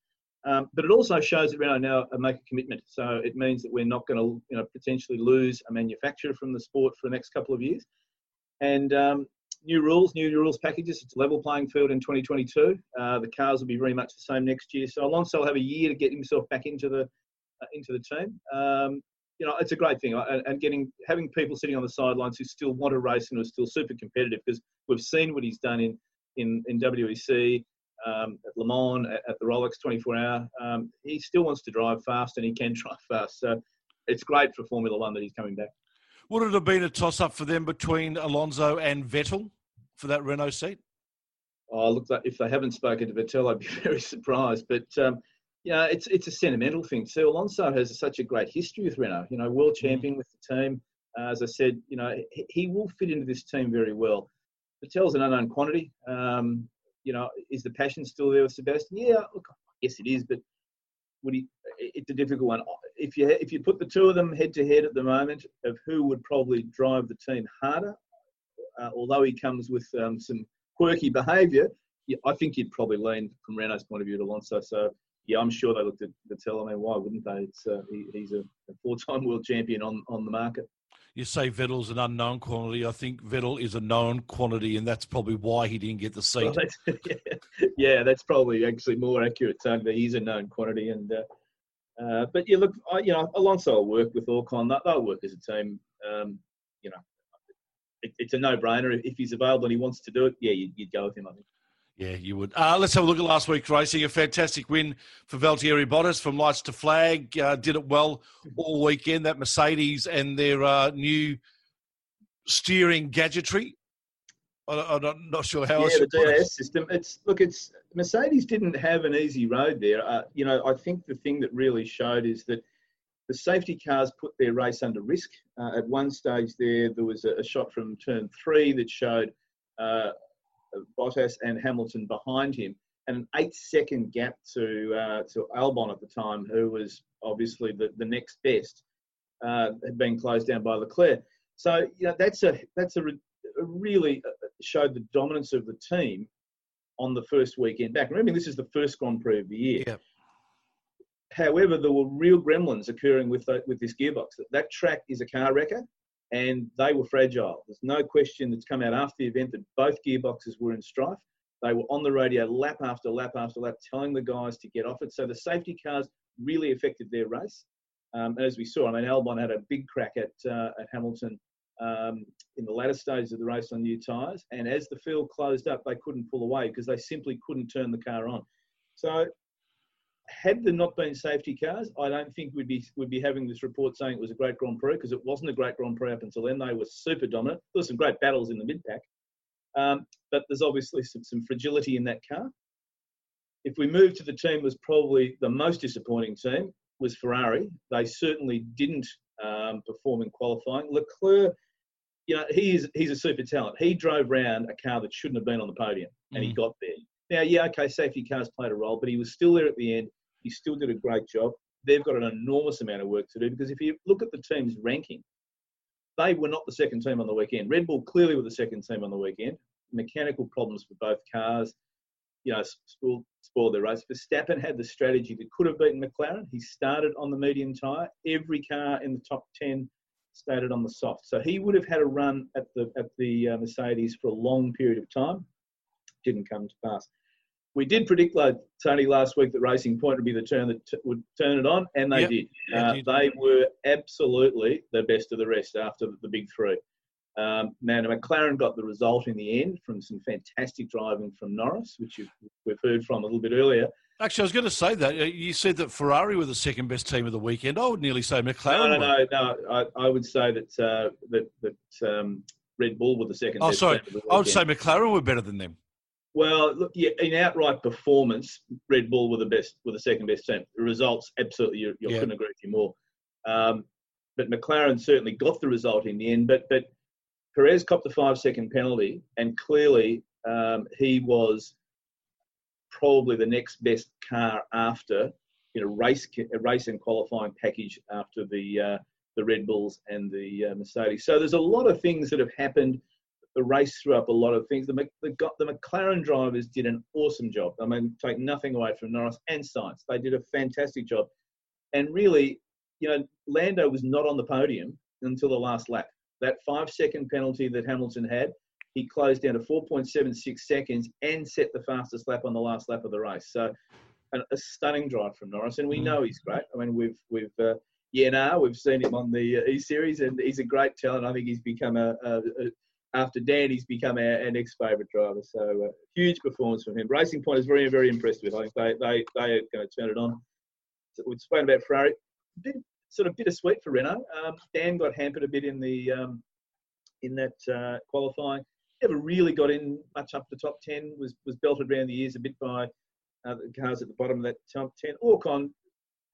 Um, but it also shows that Renault now make a commitment. So it means that we're not going to you know, potentially lose a manufacturer from the sport for the next couple of years. And um, new rules, new rules packages. It's a level playing field in 2022. Uh, the cars will be very much the same next year. So Alonso will have a year to get himself back into the uh, into the team. Um, you know, it's a great thing, and getting having people sitting on the sidelines who still want to race and are still super competitive because we've seen what he's done in in, in WEC. Um, at Le Mans, at, at the Rolex 24 Hour, um, he still wants to drive fast and he can drive fast. So it's great for Formula One that he's coming back. Would it have been a toss up for them between Alonso and Vettel for that Renault seat? Oh, look, if they haven't spoken to Vettel, I'd be very surprised. But um, you know, it's it's a sentimental thing too. Alonso has such a great history with Renault. You know, world mm. champion with the team. Uh, as I said, you know, he, he, will fit into this team very well. Vettel's an unknown quantity. Um, you know, is the passion still there with Sebastian? Yeah, look, yes, it is. But would he? It's a difficult one. If you if you put the two of them head to head at the moment of who would probably drive the team harder, uh, although he comes with um, some quirky behaviour, yeah, I think you'd probably lean from Renault's point of view to Alonso. So yeah, I'm sure they looked at Vettel. I mean, why wouldn't they? It's uh, he, he's a, a four-time world champion on on the market you say Vettel's an unknown quantity. I think Vettel is a known quantity, and that's probably why he didn't get the seat. Well, that's, yeah, that's probably actually more accurate. So he's a known quantity, and uh, uh, but yeah, look, I, you know, Alonso will work with Ocon. They'll work as a team. Um, you know, it, it's a no-brainer. If he's available and he wants to do it, yeah, you'd, you'd go with him. I think. Yeah, you would. Uh, let's have a look at last week's racing. A fantastic win for Valtteri Bottas from lights to flag. Uh, did it well all weekend. That Mercedes and their uh, new steering gadgetry. I, am not sure how. Yeah, the DRS system. It's look. It's Mercedes didn't have an easy road there. Uh, you know, I think the thing that really showed is that the safety cars put their race under risk. Uh, at one stage, there there was a, a shot from turn three that showed uh, Bottas and Hamilton behind him, and an eight-second gap to uh, to Albon at the time, who was obviously the, the next best, uh, had been closed down by Leclerc. So you know that's a that's a really uh, showed the dominance of the team on the first weekend back. Remember, this is the first Grand Prix of the year. Yeah. However, there were real gremlins occurring with the, with this gearbox. That track is a car wrecker, and they were fragile. There's no question that's come out after the event that both gearboxes were in strife. They were on the radio lap after lap after lap, telling the guys to get off it. So the safety cars really affected their race. Um, as we saw, I mean, Albon had a big crack at, uh, at Hamilton um, in the latter stages of the race on new tyres. And as the field closed up, they couldn't pull away because they simply couldn't turn the car on. So, had there not been safety cars, I don't think we'd be would be having this report saying it was a great Grand Prix because it wasn't a great Grand Prix up until then. They were super dominant. There were some great battles in the mid pack, um, but there's obviously some, some fragility in that car. If we move to the team, was probably the most disappointing team was Ferrari. They certainly didn't um, perform in qualifying. Leclerc, you know, he is he's a super talent. He drove around a car that shouldn't have been on the podium, and mm. he got there. Now, yeah, okay, safety cars played a role, but he was still there at the end. He still did a great job. They've got an enormous amount of work to do because if you look at the team's ranking, they were not the second team on the weekend. Red Bull clearly were the second team on the weekend. Mechanical problems for both cars you know, spoiled, spoiled their race. Verstappen had the strategy that could have beaten McLaren. He started on the medium tyre. Every car in the top 10 started on the soft. So he would have had a run at the, at the uh, Mercedes for a long period of time. Didn't come to pass. We did predict, like Tony, last week that Racing Point would be the turn that t- would turn it on, and they yep. did. Uh, did. They were absolutely the best of the rest after the big three. Um, now, McLaren got the result in the end from some fantastic driving from Norris, which we've heard from a little bit earlier. Actually, I was going to say that. Uh, you said that Ferrari were the second best team of the weekend. I would nearly say McLaren. No, no, no. no. I, I, would say that uh, that, that um, Red Bull were the second oh, best sorry. I would say McLaren were better than them. Well, look, yeah, in outright performance, Red Bull were the best, were the second best team. The results, absolutely, you, you yeah. couldn't agree with you more. Um, but McLaren certainly got the result in the end. But but Perez copped a five second penalty, and clearly um, he was probably the next best car after in a race a race and qualifying package after the uh, the Red Bulls and the uh, Mercedes. So there's a lot of things that have happened. The race threw up a lot of things. The, the, the McLaren drivers did an awesome job. I mean, take nothing away from Norris and Sainz. They did a fantastic job. And really, you know, Lando was not on the podium until the last lap that five second penalty that Hamilton had, he closed down to 4.76 seconds and set the fastest lap on the last lap of the race. So a, a stunning drive from Norris, and we mm. know he's great. I mean, we've we've uh, yeah, we've seen him on the uh, E Series, and he's a great talent. I think he's become a, a, a after Dan, he's become our, our next favourite driver. So uh, huge performance from him. Racing Point is very very impressed with. I think they they they are going to turn it on. So we've spoken about Ferrari. Bit, sort of bittersweet for Renault. Um, Dan got hampered a bit in the um, in that uh, qualifying. Never really got in much up the top ten. Was was belted around the ears a bit by uh, the cars at the bottom of that top ten. Ocon,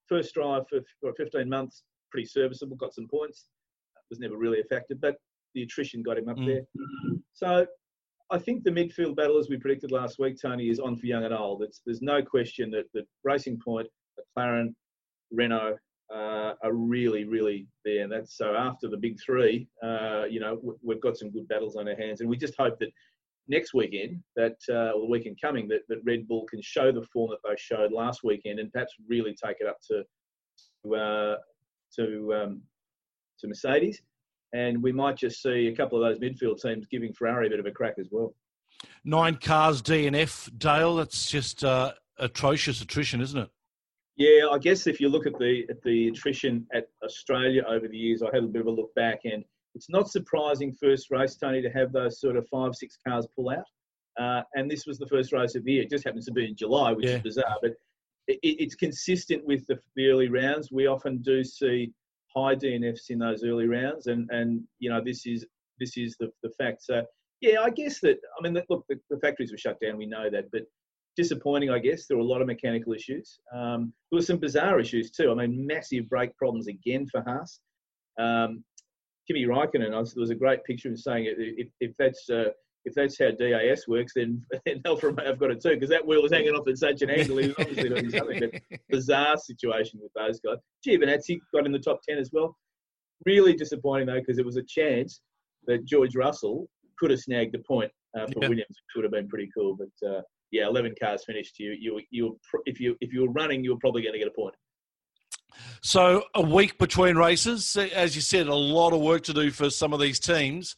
first drive for, for 15 months, pretty serviceable. Got some points. Was never really affected, but the attrition got him up mm. there. So I think the midfield battle, as we predicted last week, Tony, is on for young and old. It's, there's no question that, that Racing Point, McLaren, Renault, uh, are really, really there. And that's so after the big three, uh, you know, we've got some good battles on our hands, and we just hope that next weekend, that uh, or the weekend coming, that, that Red Bull can show the form that they showed last weekend, and perhaps really take it up to to uh, to, um, to Mercedes, and we might just see a couple of those midfield teams giving Ferrari a bit of a crack as well. Nine cars DNF, Dale. That's just uh, atrocious attrition, isn't it? Yeah, I guess if you look at the at the attrition at Australia over the years, I had a bit of a look back, and it's not surprising first race, Tony, to have those sort of five, six cars pull out. Uh, and this was the first race of the year. It just happens to be in July, which yeah. is bizarre, but it, it's consistent with the, the early rounds. We often do see high DNFs in those early rounds, and and you know this is this is the the fact. So yeah, I guess that I mean look, the, the factories were shut down. We know that, but disappointing, I guess. There were a lot of mechanical issues. Um, there were some bizarre issues too. I mean, massive brake problems again for Haas. Um, Kimi Raikkonen, there was a great picture of him saying if, if that's uh, if that's how DAS works, then, then Alfa Romeo have got it too, because that wheel was hanging off at such an angle. He was obviously doing something. But bizarre situation with those guys. Giovinazzi got in the top 10 as well. Really disappointing, though, because it was a chance that George Russell could have snagged a point uh, for yeah. Williams, which would have been pretty cool. But uh, yeah, 11 cars finished. You, you, you, if you, if you were running, you were probably going to get a point. So a week between races, as you said, a lot of work to do for some of these teams.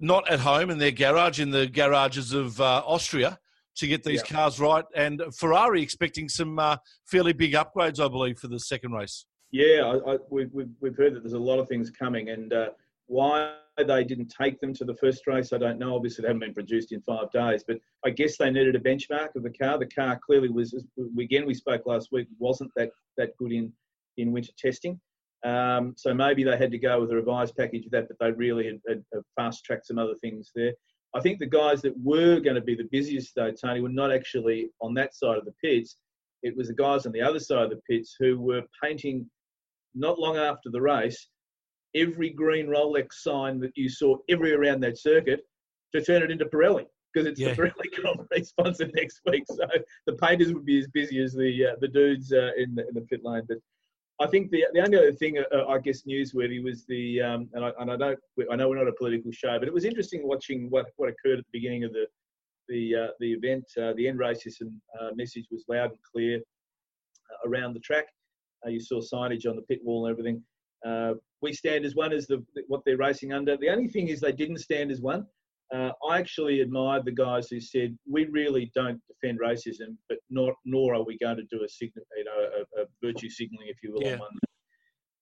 Not at home in their garage, in the garages of uh, Austria, to get these yeah. cars right. And Ferrari expecting some uh, fairly big upgrades, I believe, for the second race. Yeah, I, I, we've, we've heard that there's a lot of things coming, and uh, why they didn't take them to the first race, I don't know. Obviously, they haven't been produced in five days, but I guess they needed a benchmark of the car. The car clearly was, again, we spoke last week, wasn't that, that good in, in winter testing. Um, so maybe they had to go with a revised package of that, but they really had, had, had fast tracked some other things there. I think the guys that were going to be the busiest, though, Tony, were not actually on that side of the pits. It was the guys on the other side of the pits who were painting not long after the race every green Rolex sign that you saw every around that circuit to turn it into Pirelli because it's yeah. the Pirelli Grand Prix sponsor next week. So the painters would be as busy as the uh, the dudes uh, in, the, in the pit lane. But I think the the only other thing uh, I guess newsworthy was the um, and I and I don't I know we're not a political show, but it was interesting watching what what occurred at the beginning of the the uh, the event. Uh, the end racism uh, message was loud and clear around the track. you saw signage on the pit wall and everything. We stand as one as the what they're racing under. The only thing is they didn't stand as one. Uh, I actually admired the guys who said we really don't defend racism, but not nor are we going to do a signal, you know, a, a virtue signaling, if you will, yeah. on one.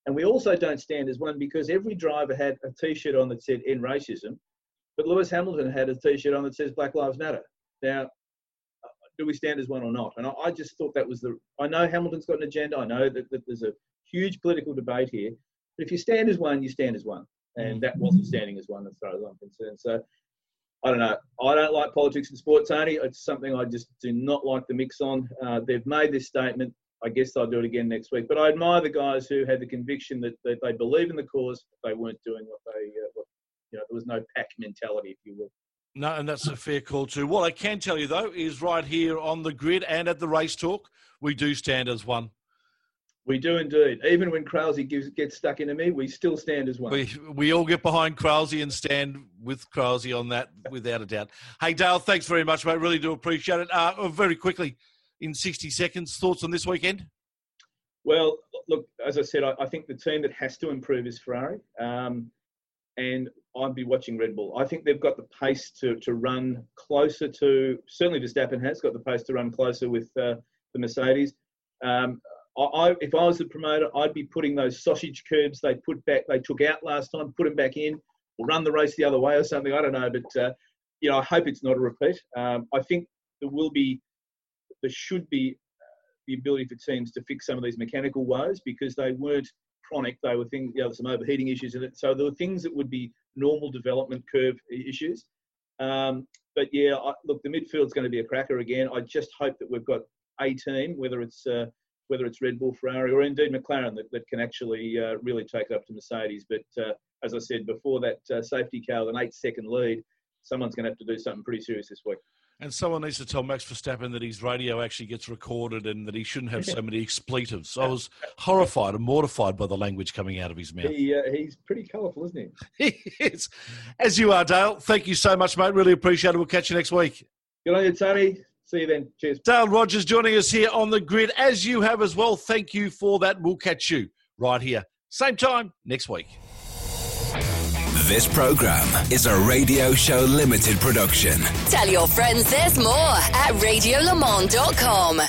And we also don't stand as one because every driver had a T-shirt on that said "End Racism," but Lewis Hamilton had a T-shirt on that says "Black Lives Matter." Now, uh, do we stand as one or not? And I, I just thought that was the. I know Hamilton's got an agenda. I know that, that there's a huge political debate here, but if you stand as one, you stand as one. And mm. that wasn't standing as one as far as I'm concerned. So I don't know. I don't like politics and sport, Tony. It's something I just do not like the mix on. Uh, they've made this statement. I guess they'll do it again next week. But I admire the guys who had the conviction that, that they believe in the cause, but they weren't doing what they, uh, what, you know, there was no pack mentality, if you will. No, and that's a fair call too. What I can tell you though is right here on the grid and at the race talk, we do stand as one. We do indeed. Even when Krause gives, gets stuck into me, we still stand as one. We, we all get behind Krause and stand with Krause on that without a doubt. Hey, Dale, thanks very much, mate. Really do appreciate it. Uh, very quickly, in 60 seconds, thoughts on this weekend? Well, look, as I said, I, I think the team that has to improve is Ferrari. Um, and I'd be watching Red Bull. I think they've got the pace to, to run closer to, certainly Verstappen has got the pace to run closer with uh, the Mercedes. Um, I, if I was the promoter, I'd be putting those sausage curbs they put back, they took out last time, put them back in, or run the race the other way or something. I don't know, but uh, you know, I hope it's not a repeat. Um, I think there will be, there should be uh, the ability for teams to fix some of these mechanical woes because they weren't chronic. They were things, you know, some overheating issues in it. So there were things that would be normal development curve issues. Um, but yeah, I, look, the midfield's going to be a cracker again. I just hope that we've got a team, whether it's uh, whether it's Red Bull, Ferrari, or indeed McLaren, that, that can actually uh, really take it up to Mercedes. But uh, as I said before, that uh, safety car with an eight second lead, someone's going to have to do something pretty serious this week. And someone needs to tell Max Verstappen that his radio actually gets recorded and that he shouldn't have so many expletives. I was horrified and mortified by the language coming out of his mouth. He, uh, he's pretty colourful, isn't he? he is. As you are, Dale. Thank you so much, mate. Really appreciate it. We'll catch you next week. Good on you, Tony. See you then. Cheers. Dale Rodgers joining us here on the grid, as you have as well. Thank you for that. We'll catch you right here, same time next week. This program is a Radio Show Limited production. Tell your friends there's more at radiolemans.com.